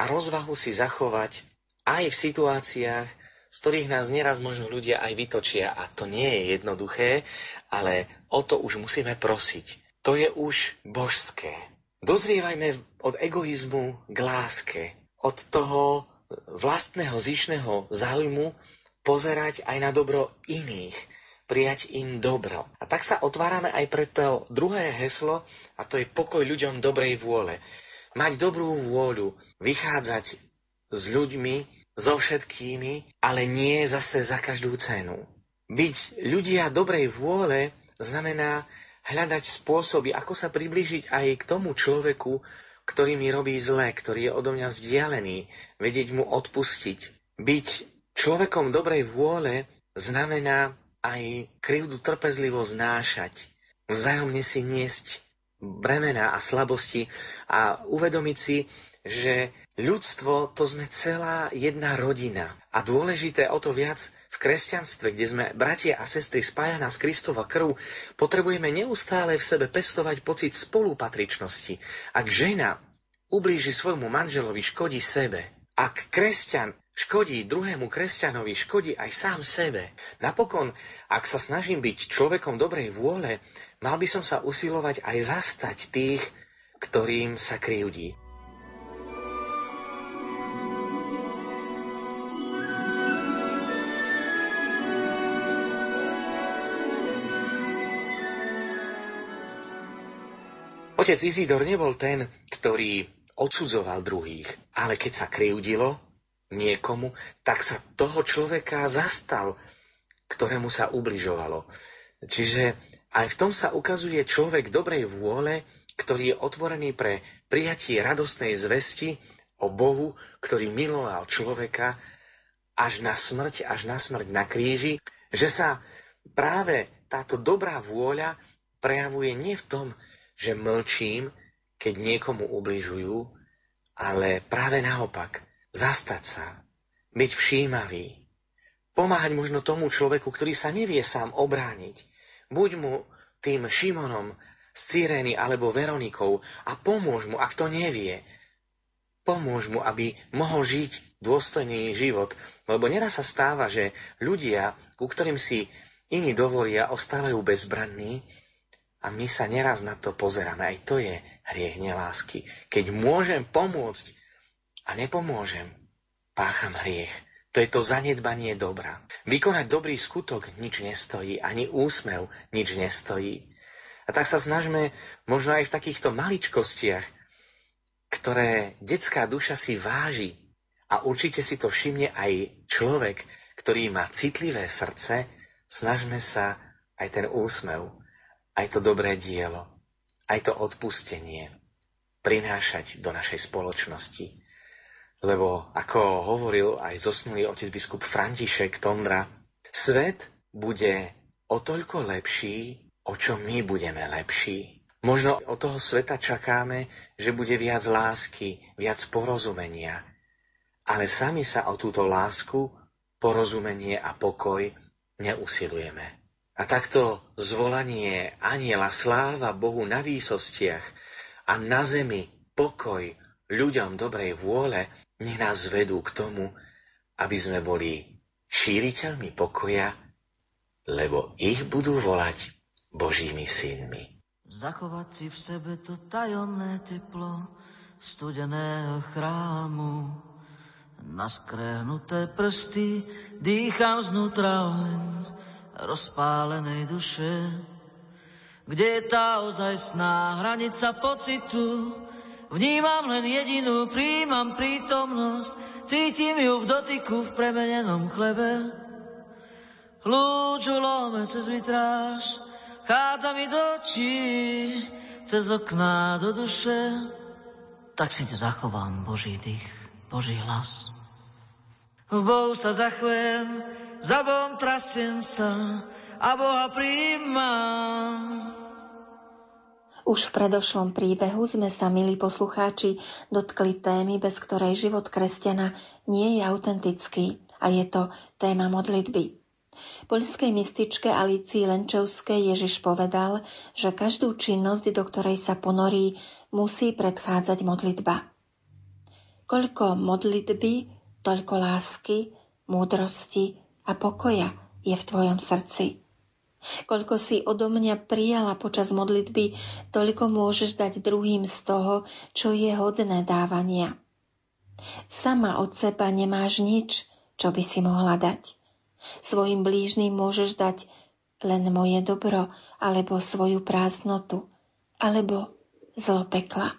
a rozvahu si zachovať aj v situáciách, z ktorých nás neraz možno ľudia aj vytočia a to nie je jednoduché, ale o to už musíme prosiť. To je už božské. Dozrievajme od egoizmu k láske, od toho vlastného zišného záujmu pozerať aj na dobro iných, prijať im dobro. A tak sa otvárame aj pre to druhé heslo, a to je pokoj ľuďom dobrej vôle. Mať dobrú vôľu, vychádzať s ľuďmi so všetkými, ale nie zase za každú cenu. Byť ľudia dobrej vôle znamená hľadať spôsoby, ako sa priblížiť aj k tomu človeku, ktorý mi robí zle, ktorý je odo mňa vzdialený, vedieť mu odpustiť. Byť človekom dobrej vôle znamená aj krivdu trpezlivo znášať, vzájomne si niesť bremena a slabosti a uvedomiť si, že ľudstvo to sme celá jedna rodina. A dôležité o to viac v kresťanstve, kde sme bratia a sestry spájaná z Kristova krv, potrebujeme neustále v sebe pestovať pocit spolupatričnosti. Ak žena ublíži svojmu manželovi, škodí sebe. Ak kresťan škodí druhému kresťanovi, škodí aj sám sebe. Napokon, ak sa snažím byť človekom dobrej vôle, mal by som sa usilovať aj zastať tých, ktorým sa krivdí. Otec Izidor nebol ten, ktorý odsudzoval druhých, ale keď sa kriudilo niekomu, tak sa toho človeka zastal, ktorému sa ubližovalo. Čiže aj v tom sa ukazuje človek dobrej vôle, ktorý je otvorený pre prijatie radostnej zvesti o Bohu, ktorý miloval človeka až na smrť, až na smrť na kríži, že sa práve táto dobrá vôľa prejavuje nie v tom, že mlčím, keď niekomu ubližujú, ale práve naopak, zastať sa, byť všímavý, pomáhať možno tomu človeku, ktorý sa nevie sám obrániť. Buď mu tým Šimonom z Cyreny alebo Veronikou a pomôž mu, ak to nevie. Pomôž mu, aby mohol žiť dôstojný život. Lebo neraz sa stáva, že ľudia, ku ktorým si iní dovolia, ostávajú bezbranní a my sa neraz na to pozeráme. Aj to je hriech nelásky. Keď môžem pomôcť a nepomôžem, pácham hriech. To je to zanedbanie dobra. Vykonať dobrý skutok nič nestojí, ani úsmev nič nestojí. A tak sa snažme možno aj v takýchto maličkostiach, ktoré detská duša si váži a určite si to všimne aj človek, ktorý má citlivé srdce, snažme sa aj ten úsmev, aj to dobré dielo, aj to odpustenie prinášať do našej spoločnosti. Lebo, ako hovoril aj zosnulý otec biskup František Tondra, svet bude o toľko lepší, o čo my budeme lepší. Možno od toho sveta čakáme, že bude viac lásky, viac porozumenia. Ale sami sa o túto lásku, porozumenie a pokoj neusilujeme. A takto zvolanie aniela sláva Bohu na výsostiach a na zemi pokoj ľuďom dobrej vôle nech nás vedú k tomu, aby sme boli šíriteľmi pokoja, lebo ich budú volať Božími synmi. Zachovať si v sebe to tajomné teplo studeného chrámu. Na skrehnuté prsty dýcham znútra oheň rozpálenej duše. Kde je tá ozajstná hranica pocitu, Vnímam len jedinú, príjmam prítomnosť, cítim ju v dotyku v premenenom chlebe. Lúču lome cez vitráž, chádza mi do očí, cez okná do duše. Tak si zachovám Boží dých, Boží hlas. V Bohu sa zachvem, za Bohom trasiem sa a Boha príjmam. Už v predošlom príbehu sme sa, milí poslucháči, dotkli témy, bez ktorej život kresťana nie je autentický a je to téma modlitby. Poľskej mističke Alicii Lenčovskej Ježiš povedal, že každú činnosť, do ktorej sa ponorí, musí predchádzať modlitba. Koľko modlitby, toľko lásky, múdrosti a pokoja je v tvojom srdci. Koľko si odo mňa prijala počas modlitby, toľko môžeš dať druhým z toho, čo je hodné dávania. Sama od seba nemáš nič, čo by si mohla dať. Svojim blížným môžeš dať len moje dobro, alebo svoju prázdnotu, alebo zlo pekla.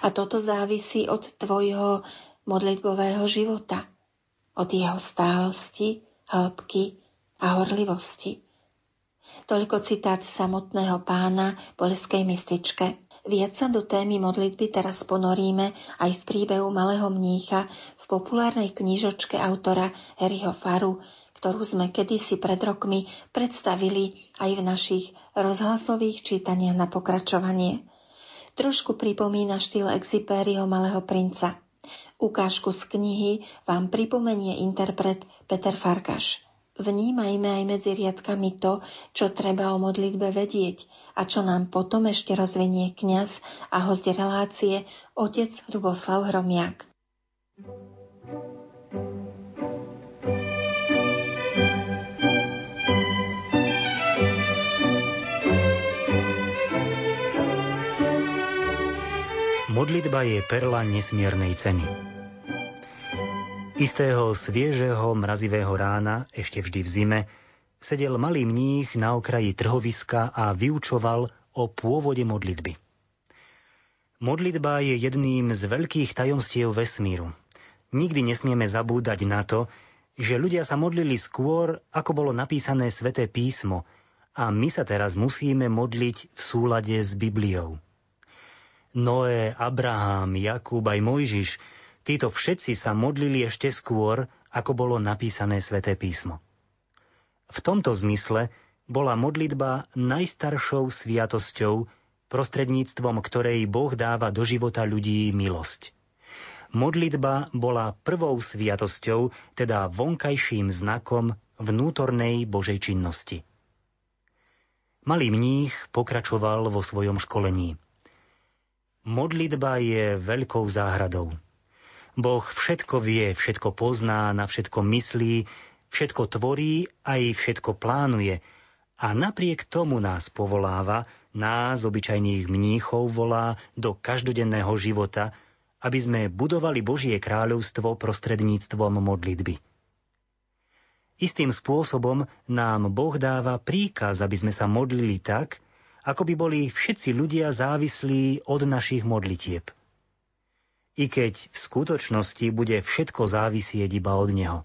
A toto závisí od tvojho modlitbového života, od jeho stálosti, hĺbky a horlivosti. Toľko citát samotného pána polskej mističke. Viac sa do témy modlitby teraz ponoríme aj v príbehu malého mnícha v populárnej knižočke autora Harryho Faru, ktorú sme kedysi pred rokmi predstavili aj v našich rozhlasových čítaniach na pokračovanie. Trošku pripomína štýl Exipériho Malého princa. Ukážku z knihy vám pripomenie interpret Peter Farkaš. Vnímajme aj medzi riadkami to, čo treba o modlitbe vedieť a čo nám potom ešte rozvinie kňaz a host relácie otec Luboslav Hromiak. Modlitba je perla nesmiernej ceny. Istého sviežeho mrazivého rána, ešte vždy v zime, sedel malý mních na okraji trhoviska a vyučoval o pôvode modlitby. Modlitba je jedným z veľkých tajomstiev vesmíru. Nikdy nesmieme zabúdať na to, že ľudia sa modlili skôr, ako bolo napísané sväté písmo a my sa teraz musíme modliť v súlade s Bibliou. Noé, Abraham, Jakub aj Mojžiš – Títo všetci sa modlili ešte skôr, ako bolo napísané sväté písmo. V tomto zmysle bola modlitba najstaršou sviatosťou, prostredníctvom ktorej Boh dáva do života ľudí milosť. Modlitba bola prvou sviatosťou, teda vonkajším znakom vnútornej Božej činnosti. Malý mních pokračoval vo svojom školení. Modlitba je veľkou záhradou. Boh všetko vie, všetko pozná, na všetko myslí, všetko tvorí aj všetko plánuje. A napriek tomu nás povoláva, nás, obyčajných mníchov, volá do každodenného života, aby sme budovali Božie kráľovstvo prostredníctvom modlitby. Istým spôsobom nám Boh dáva príkaz, aby sme sa modlili tak, ako by boli všetci ľudia závislí od našich modlitieb. I keď v skutočnosti bude všetko závisieť iba od Neho.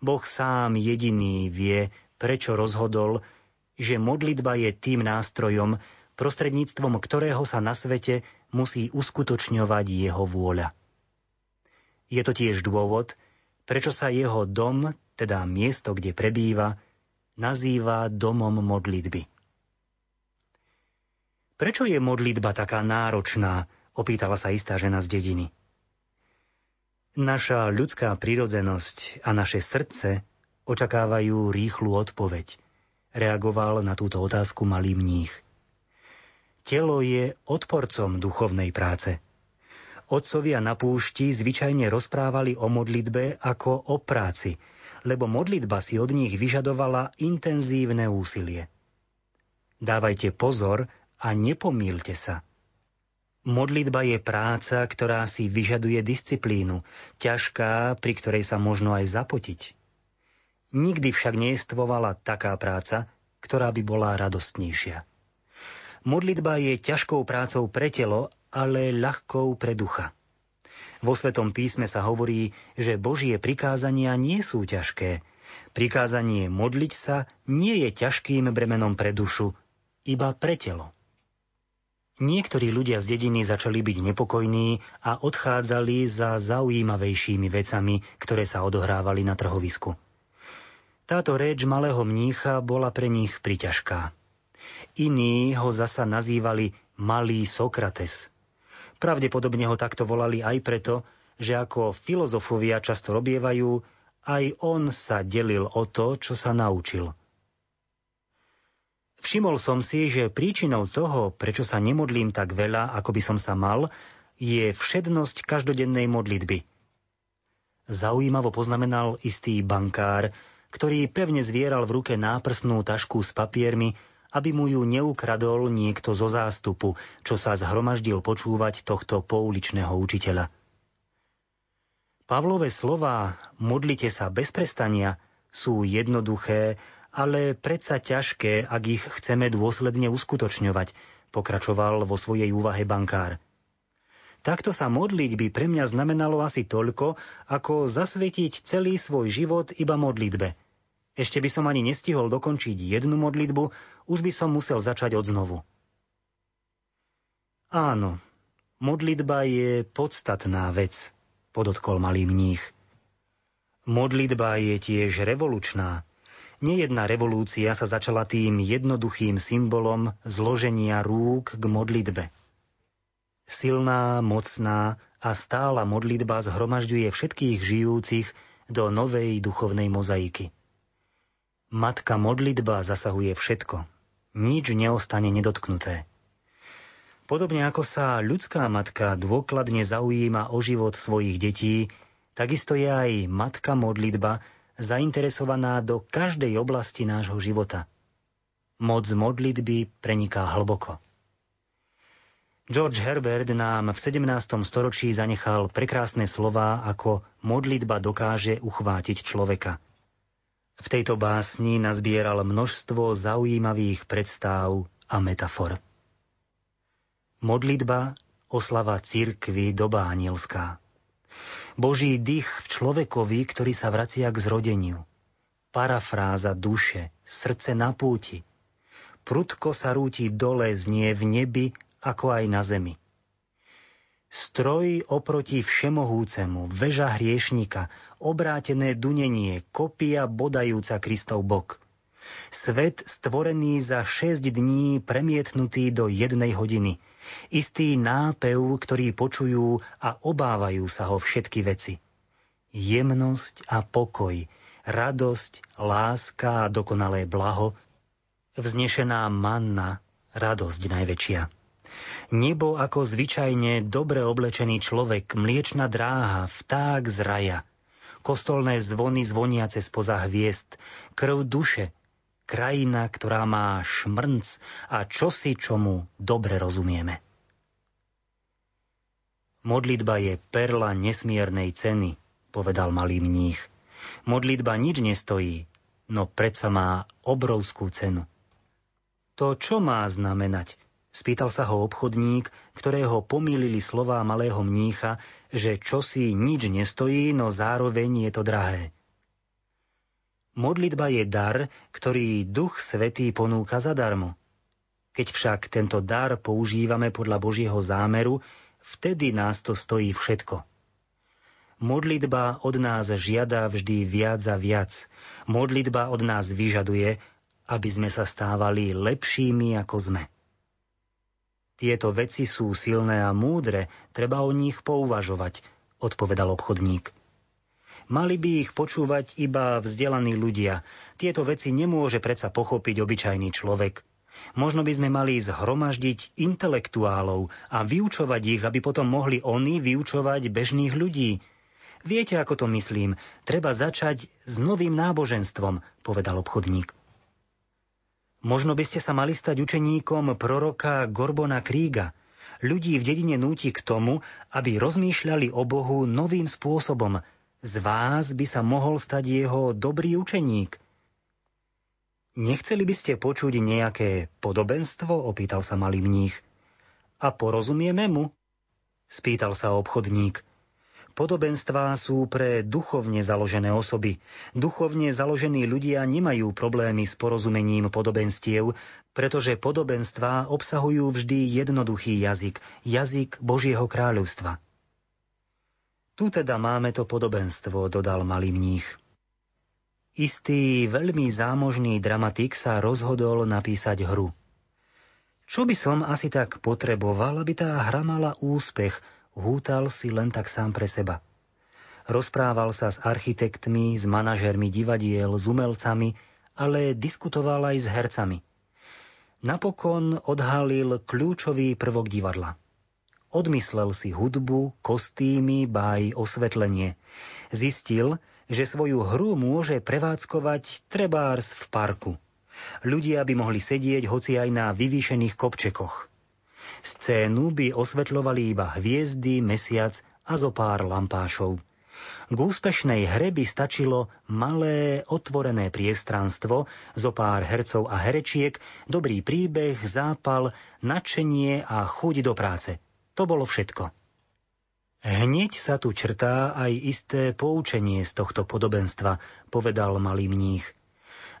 Boh sám jediný vie, prečo rozhodol, že modlitba je tým nástrojom, prostredníctvom ktorého sa na svete musí uskutočňovať jeho vôľa. Je to tiež dôvod, prečo sa jeho dom, teda miesto, kde prebýva, nazýva domom modlitby. Prečo je modlitba taká náročná? Opýtala sa istá žena z dediny. Naša ľudská prírodzenosť a naše srdce očakávajú rýchlu odpoveď. Reagoval na túto otázku malý mních. Telo je odporcom duchovnej práce. Otcovia na púšti zvyčajne rozprávali o modlitbe ako o práci, lebo modlitba si od nich vyžadovala intenzívne úsilie. Dávajte pozor, a nepomílte sa. Modlitba je práca, ktorá si vyžaduje disciplínu, ťažká, pri ktorej sa možno aj zapotiť. Nikdy však neestvovala taká práca, ktorá by bola radostnejšia. Modlitba je ťažkou prácou pre telo, ale ľahkou pre ducha. Vo Svetom písme sa hovorí, že Božie prikázania nie sú ťažké. Prikázanie modliť sa nie je ťažkým bremenom pre dušu, iba pre telo. Niektorí ľudia z dediny začali byť nepokojní a odchádzali za zaujímavejšími vecami, ktoré sa odohrávali na trhovisku. Táto reč malého mnícha bola pre nich priťažká. Iní ho zasa nazývali Malý Sokrates. Pravdepodobne ho takto volali aj preto, že ako filozofovia často robievajú, aj on sa delil o to, čo sa naučil – Všimol som si, že príčinou toho, prečo sa nemodlím tak veľa, ako by som sa mal, je všednosť každodennej modlitby. Zaujímavo poznamenal istý bankár, ktorý pevne zvieral v ruke náprsnú tašku s papiermi, aby mu ju neukradol niekto zo zástupu, čo sa zhromaždil počúvať tohto pouličného učiteľa. Pavlové slová modlite sa bez prestania sú jednoduché ale predsa ťažké, ak ich chceme dôsledne uskutočňovať, pokračoval vo svojej úvahe bankár. Takto sa modliť by pre mňa znamenalo asi toľko, ako zasvetiť celý svoj život iba modlitbe. Ešte by som ani nestihol dokončiť jednu modlitbu, už by som musel začať od znovu. Áno, modlitba je podstatná vec, podotkol malý mních. Modlitba je tiež revolučná, Nejedná revolúcia sa začala tým jednoduchým symbolom zloženia rúk k modlitbe. Silná, mocná a stála modlitba zhromažďuje všetkých žijúcich do novej duchovnej mozaiky. Matka modlitba zasahuje všetko. Nič neostane nedotknuté. Podobne ako sa ľudská matka dôkladne zaujíma o život svojich detí, takisto je aj matka modlitba zainteresovaná do každej oblasti nášho života. Moc modlitby preniká hlboko. George Herbert nám v 17. storočí zanechal prekrásne slová, ako modlitba dokáže uchvátiť človeka. V tejto básni nazbieral množstvo zaujímavých predstáv a metafor. Modlitba oslava cirkvy doba anielská. Boží dých v človekovi, ktorý sa vracia k zrodeniu. Parafráza duše, srdce na púti. Prudko sa rúti dole, znie v nebi, ako aj na zemi. Stroj oproti všemohúcemu, veža hriešnika, obrátené dunenie, kopia bodajúca Kristov bok. Svet stvorený za 6 dní premietnutý do jednej hodiny – Istý nápev, ktorý počujú a obávajú sa ho všetky veci. Jemnosť a pokoj, radosť, láska a dokonalé blaho, vznešená manna, radosť najväčšia. Nebo ako zvyčajne dobre oblečený človek, mliečna dráha, vták z raja, kostolné zvony zvoniace spoza hviezd, krv duše, krajina, ktorá má šmrnc a čosi, čomu dobre rozumieme. Modlitba je perla nesmiernej ceny, povedal malý mních. Modlitba nič nestojí, no predsa má obrovskú cenu. To čo má znamenať? Spýtal sa ho obchodník, ktorého pomýlili slová malého mnícha, že čosi nič nestojí, no zároveň je to drahé. Modlitba je dar, ktorý Duch Svetý ponúka zadarmo. Keď však tento dar používame podľa Božieho zámeru, vtedy nás to stojí všetko. Modlitba od nás žiada vždy viac a viac. Modlitba od nás vyžaduje, aby sme sa stávali lepšími, ako sme. Tieto veci sú silné a múdre, treba o nich pouvažovať, odpovedal obchodník. Mali by ich počúvať iba vzdelaní ľudia. Tieto veci nemôže predsa pochopiť obyčajný človek. Možno by sme mali zhromaždiť intelektuálov a vyučovať ich, aby potom mohli oni vyučovať bežných ľudí. Viete, ako to myslím? Treba začať s novým náboženstvom, povedal obchodník. Možno by ste sa mali stať učeníkom proroka Gorbona Kríga. Ľudí v dedine núti k tomu, aby rozmýšľali o Bohu novým spôsobom. Z vás by sa mohol stať jeho dobrý učeník. Nechceli by ste počuť nejaké podobenstvo? opýtal sa malý mních. A porozumieme mu? Spýtal sa obchodník. Podobenstvá sú pre duchovne založené osoby. Duchovne založení ľudia nemajú problémy s porozumením podobenstiev, pretože podobenstvá obsahujú vždy jednoduchý jazyk, jazyk Božieho kráľovstva. Tu teda máme to podobenstvo, dodal malý mních. Istý veľmi zámožný dramatik sa rozhodol napísať hru. Čo by som asi tak potreboval, aby tá hra mala úspech – hútal si len tak sám pre seba. Rozprával sa s architektmi, s manažermi divadiel, s umelcami, ale diskutoval aj s hercami. Napokon odhalil kľúčový prvok divadla. Odmyslel si hudbu, kostýmy, báj, osvetlenie. Zistil, že svoju hru môže prevádzkovať trebárs v parku. Ľudia by mohli sedieť hoci aj na vyvýšených kopčekoch – Scénu by osvetľovali iba hviezdy, mesiac a zo pár lampášov. K úspešnej hre by stačilo malé otvorené priestranstvo, zo pár hercov a herečiek, dobrý príbeh, zápal, nadšenie a chuť do práce. To bolo všetko. Hneď sa tu črtá aj isté poučenie z tohto podobenstva, povedal malý mních.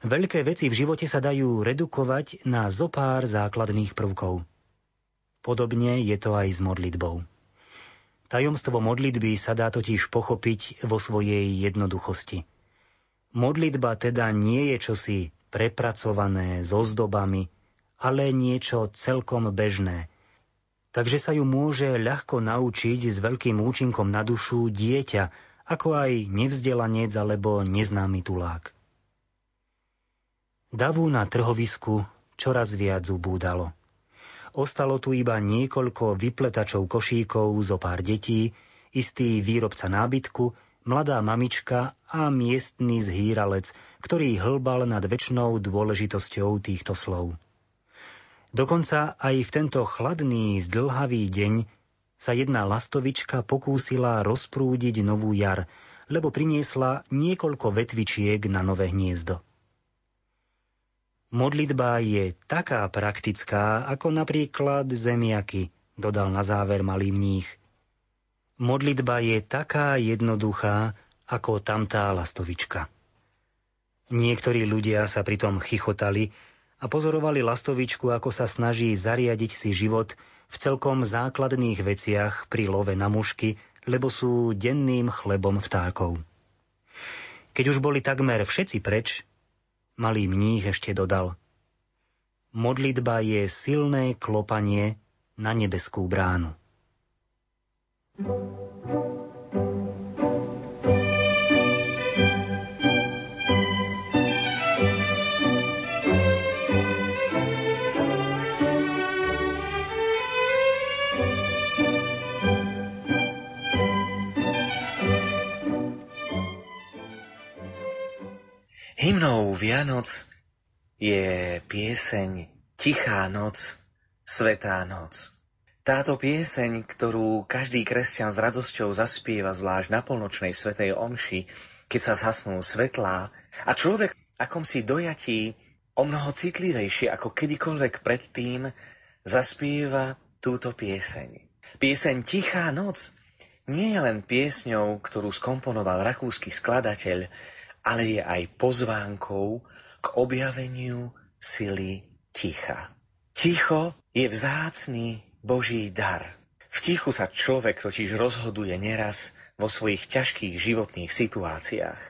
Veľké veci v živote sa dajú redukovať na zopár základných prvkov. Podobne je to aj s modlitbou. Tajomstvo modlitby sa dá totiž pochopiť vo svojej jednoduchosti. Modlitba teda nie je čosi prepracované s ozdobami, ale niečo celkom bežné. Takže sa ju môže ľahko naučiť s veľkým účinkom na dušu dieťa, ako aj nevzdelanec alebo neznámy tulák. Davu na trhovisku čoraz viac ubúdalo. Ostalo tu iba niekoľko vypletačov košíkov, zo pár detí, istý výrobca nábytku, mladá mamička a miestný zhýralec, ktorý hlbal nad väčšnou dôležitosťou týchto slov. Dokonca aj v tento chladný, zdlhavý deň sa jedna lastovička pokúsila rozprúdiť novú jar, lebo priniesla niekoľko vetvičiek na nové hniezdo. Modlitba je taká praktická, ako napríklad zemiaky, dodal na záver malý mních. Modlitba je taká jednoduchá, ako tamtá lastovička. Niektorí ľudia sa pritom chichotali a pozorovali lastovičku, ako sa snaží zariadiť si život v celkom základných veciach pri love na mušky, lebo sú denným chlebom vtákov. Keď už boli takmer všetci preč, Malý mních ešte dodal. Modlitba je silné klopanie na nebeskú bránu. Hymnou Vianoc je pieseň Tichá noc, Svetá noc. Táto pieseň, ktorú každý kresťan s radosťou zaspieva zvlášť na polnočnej svetej omši, keď sa zhasnú svetlá a človek akom si dojatí o mnoho citlivejšie ako kedykoľvek predtým zaspieva túto pieseň. Pieseň Tichá noc nie je len piesňou, ktorú skomponoval rakúsky skladateľ, ale je aj pozvánkou k objaveniu sily ticha. Ticho je vzácný Boží dar. V tichu sa človek totiž rozhoduje neraz vo svojich ťažkých životných situáciách.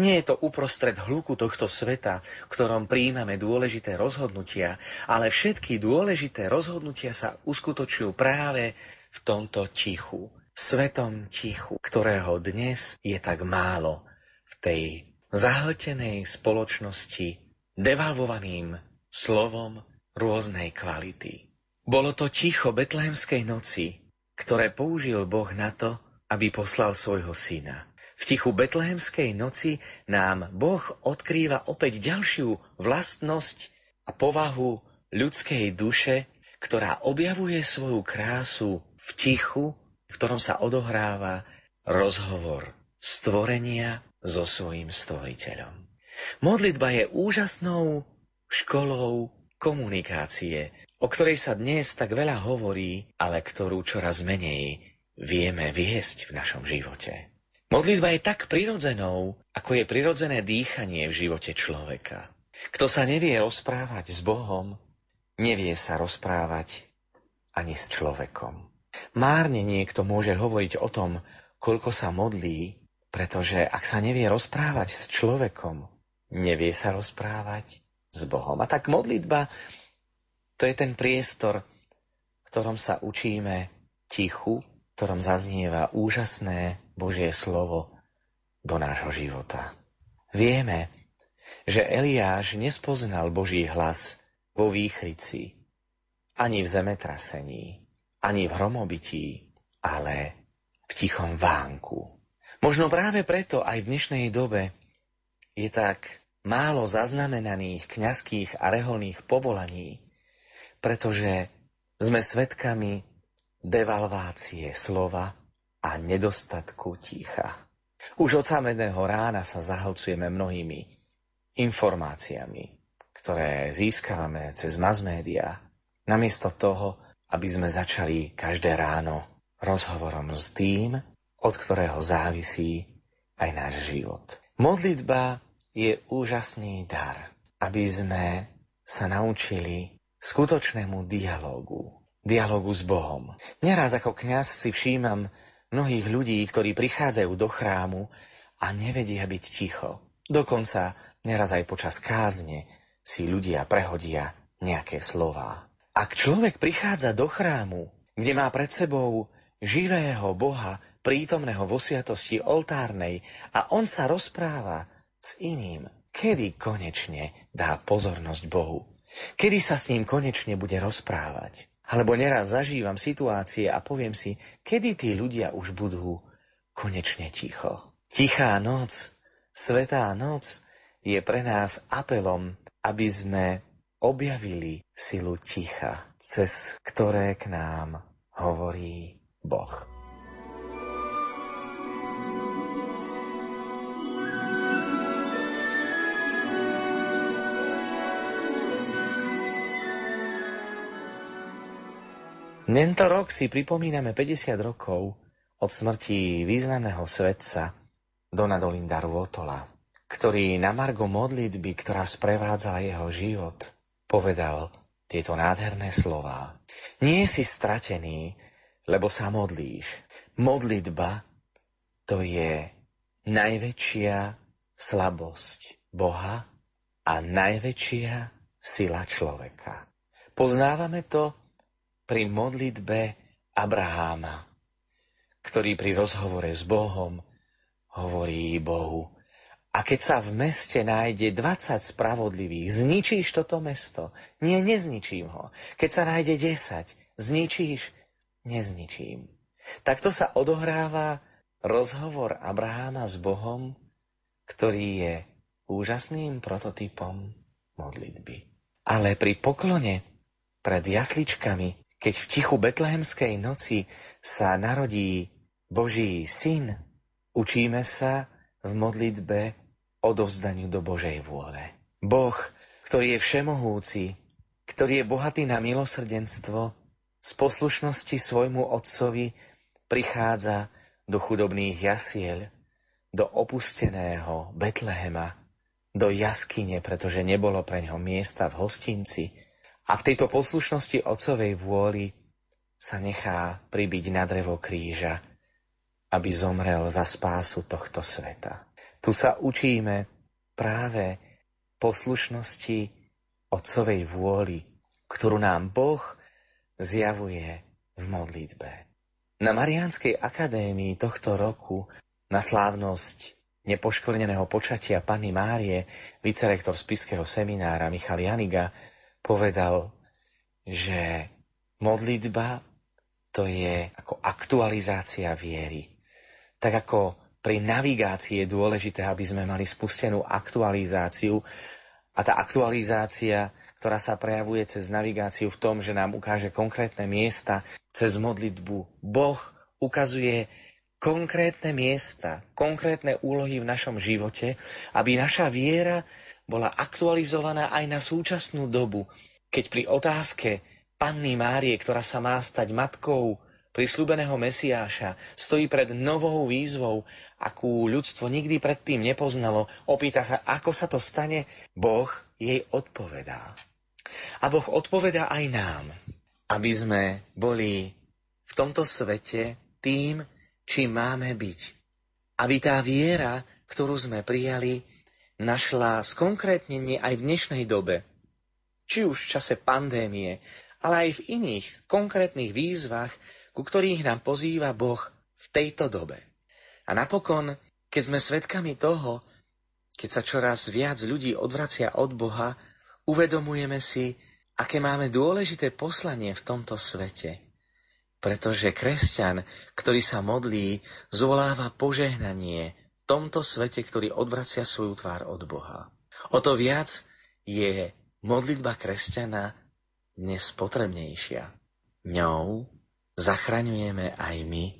Nie je to uprostred hluku tohto sveta, ktorom príjmame dôležité rozhodnutia, ale všetky dôležité rozhodnutia sa uskutočujú práve v tomto tichu, svetom tichu, ktorého dnes je tak málo tej zahltenej spoločnosti devalvovaným slovom rôznej kvality. Bolo to ticho betlehemskej noci, ktoré použil Boh na to, aby poslal svojho syna. V tichu betlehemskej noci nám Boh odkrýva opäť ďalšiu vlastnosť a povahu ľudskej duše, ktorá objavuje svoju krásu v tichu, v ktorom sa odohráva rozhovor stvorenia so svojím stvoriteľom. Modlitba je úžasnou školou komunikácie, o ktorej sa dnes tak veľa hovorí, ale ktorú čoraz menej vieme viesť v našom živote. Modlitba je tak prirodzenou, ako je prirodzené dýchanie v živote človeka. Kto sa nevie rozprávať s Bohom, nevie sa rozprávať ani s človekom. Márne niekto môže hovoriť o tom, koľko sa modlí, pretože ak sa nevie rozprávať s človekom, nevie sa rozprávať s Bohom. A tak modlitba to je ten priestor, v ktorom sa učíme tichu, ktorom zaznieva úžasné Božie slovo do nášho života. Vieme, že Eliáš nespoznal Boží hlas vo výchrici, ani v zemetrasení, ani v hromobití, ale v tichom vánku. Možno práve preto aj v dnešnej dobe je tak málo zaznamenaných kňazských a reholných povolaní, pretože sme svedkami devalvácie slova a nedostatku ticha. Už od samého rána sa zahlcujeme mnohými informáciami, ktoré získavame cez mass media, namiesto toho, aby sme začali každé ráno rozhovorom s tým, od ktorého závisí aj náš život. Modlitba je úžasný dar, aby sme sa naučili skutočnému dialogu, dialogu s Bohom. Neraz ako kňaz si všímam mnohých ľudí, ktorí prichádzajú do chrámu a nevedia byť ticho. Dokonca neraz aj počas kázne si ľudia prehodia nejaké slová. Ak človek prichádza do chrámu, kde má pred sebou živého Boha, prítomného vo sviatosti oltárnej a on sa rozpráva s iným, kedy konečne dá pozornosť Bohu. Kedy sa s ním konečne bude rozprávať? Alebo neraz zažívam situácie a poviem si, kedy tí ľudia už budú konečne ticho. Tichá noc, svetá noc je pre nás apelom, aby sme objavili silu ticha, cez ktoré k nám hovorí Boh. Tento rok si pripomíname 50 rokov od smrti významného svetca Dona Dolinda Ruotola, ktorý na margo modlitby, ktorá sprevádzala jeho život, povedal tieto nádherné slová. Nie si stratený, lebo sa modlíš. Modlitba to je najväčšia slabosť Boha a najväčšia sila človeka. Poznávame to pri modlitbe Abraháma, ktorý pri rozhovore s Bohom hovorí Bohu, a keď sa v meste nájde 20 spravodlivých, zničíš toto mesto? Nie, nezničím ho. Keď sa nájde 10, zničíš? Nezničím. Takto sa odohráva rozhovor Abraháma s Bohom, ktorý je úžasným prototypom modlitby. Ale pri poklone pred jasličkami keď v tichu betlehemskej noci sa narodí Boží syn, učíme sa v modlitbe odovzdaniu do Božej vôle. Boh, ktorý je všemohúci, ktorý je bohatý na milosrdenstvo, z poslušnosti svojmu otcovi prichádza do chudobných jasiel, do opusteného Betlehema, do jaskyne, pretože nebolo pre ňo miesta v hostinci a v tejto poslušnosti otcovej vôli sa nechá pribiť na drevo kríža, aby zomrel za spásu tohto sveta. Tu sa učíme práve poslušnosti otcovej vôli, ktorú nám Boh zjavuje v modlitbe. Na Mariánskej akadémii tohto roku na slávnosť nepoškvrneného počatia Panny Márie vicerektor Spiského seminára Michal Janiga povedal, že modlitba to je ako aktualizácia viery. Tak ako pri navigácii je dôležité, aby sme mali spustenú aktualizáciu a tá aktualizácia, ktorá sa prejavuje cez navigáciu v tom, že nám ukáže konkrétne miesta, cez modlitbu Boh ukazuje konkrétne miesta, konkrétne úlohy v našom živote, aby naša viera bola aktualizovaná aj na súčasnú dobu, keď pri otázke Panny Márie, ktorá sa má stať matkou prislúbeného Mesiáša, stojí pred novou výzvou, akú ľudstvo nikdy predtým nepoznalo, opýta sa, ako sa to stane, Boh jej odpovedá. A Boh odpovedá aj nám, aby sme boli v tomto svete tým, čím máme byť. Aby tá viera, ktorú sme prijali, našla skonkrétnenie aj v dnešnej dobe. Či už v čase pandémie, ale aj v iných konkrétnych výzvach, ku ktorých nám pozýva Boh v tejto dobe. A napokon, keď sme svedkami toho, keď sa čoraz viac ľudí odvracia od Boha, uvedomujeme si, aké máme dôležité poslanie v tomto svete. Pretože kresťan, ktorý sa modlí, zvoláva požehnanie tomto svete, ktorý odvracia svoju tvár od Boha. O to viac je modlitba kresťana dnes potrebnejšia. Ňou zachraňujeme aj my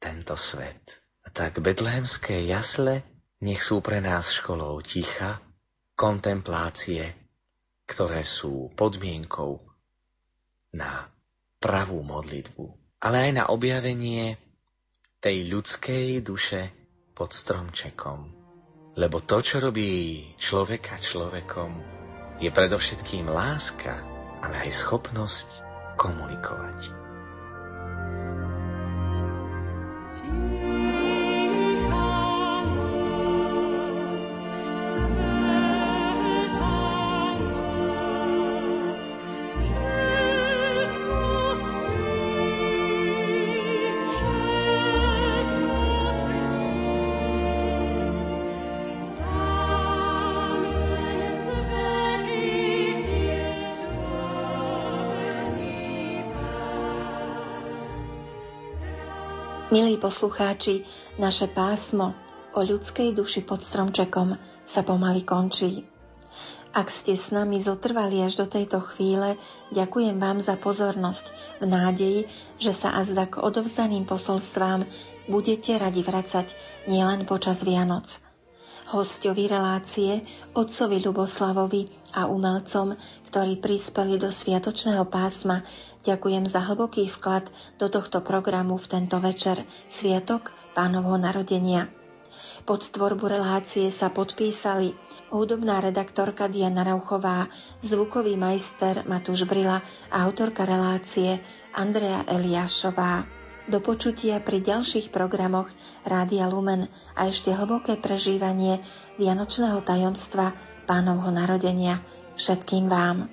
tento svet. A tak betlehemské jasle nech sú pre nás školou ticha, kontemplácie, ktoré sú podmienkou na pravú modlitbu, ale aj na objavenie tej ľudskej duše pod stromčekom. Lebo to, čo robí človeka človekom, je predovšetkým láska, ale aj schopnosť komunikovať. Milí poslucháči, naše pásmo o ľudskej duši pod stromčekom sa pomaly končí. Ak ste s nami zotrvali až do tejto chvíle, ďakujem vám za pozornosť v nádeji, že sa azda k odovzdaným posolstvám budete radi vracať nielen počas Vianoc. Hostovi relácie, otcovi Luboslavovi a umelcom, ktorí prispeli do sviatočného pásma, ďakujem za hlboký vklad do tohto programu v tento večer, Sviatok pánovho narodenia. Pod tvorbu relácie sa podpísali hudobná redaktorka Diana Rauchová, zvukový majster Matúš Brila a autorka relácie Andrea Eliášová. Do počutia pri ďalších programoch Rádia Lumen a ešte hlboké prežívanie Vianočného tajomstva pánovho narodenia všetkým vám.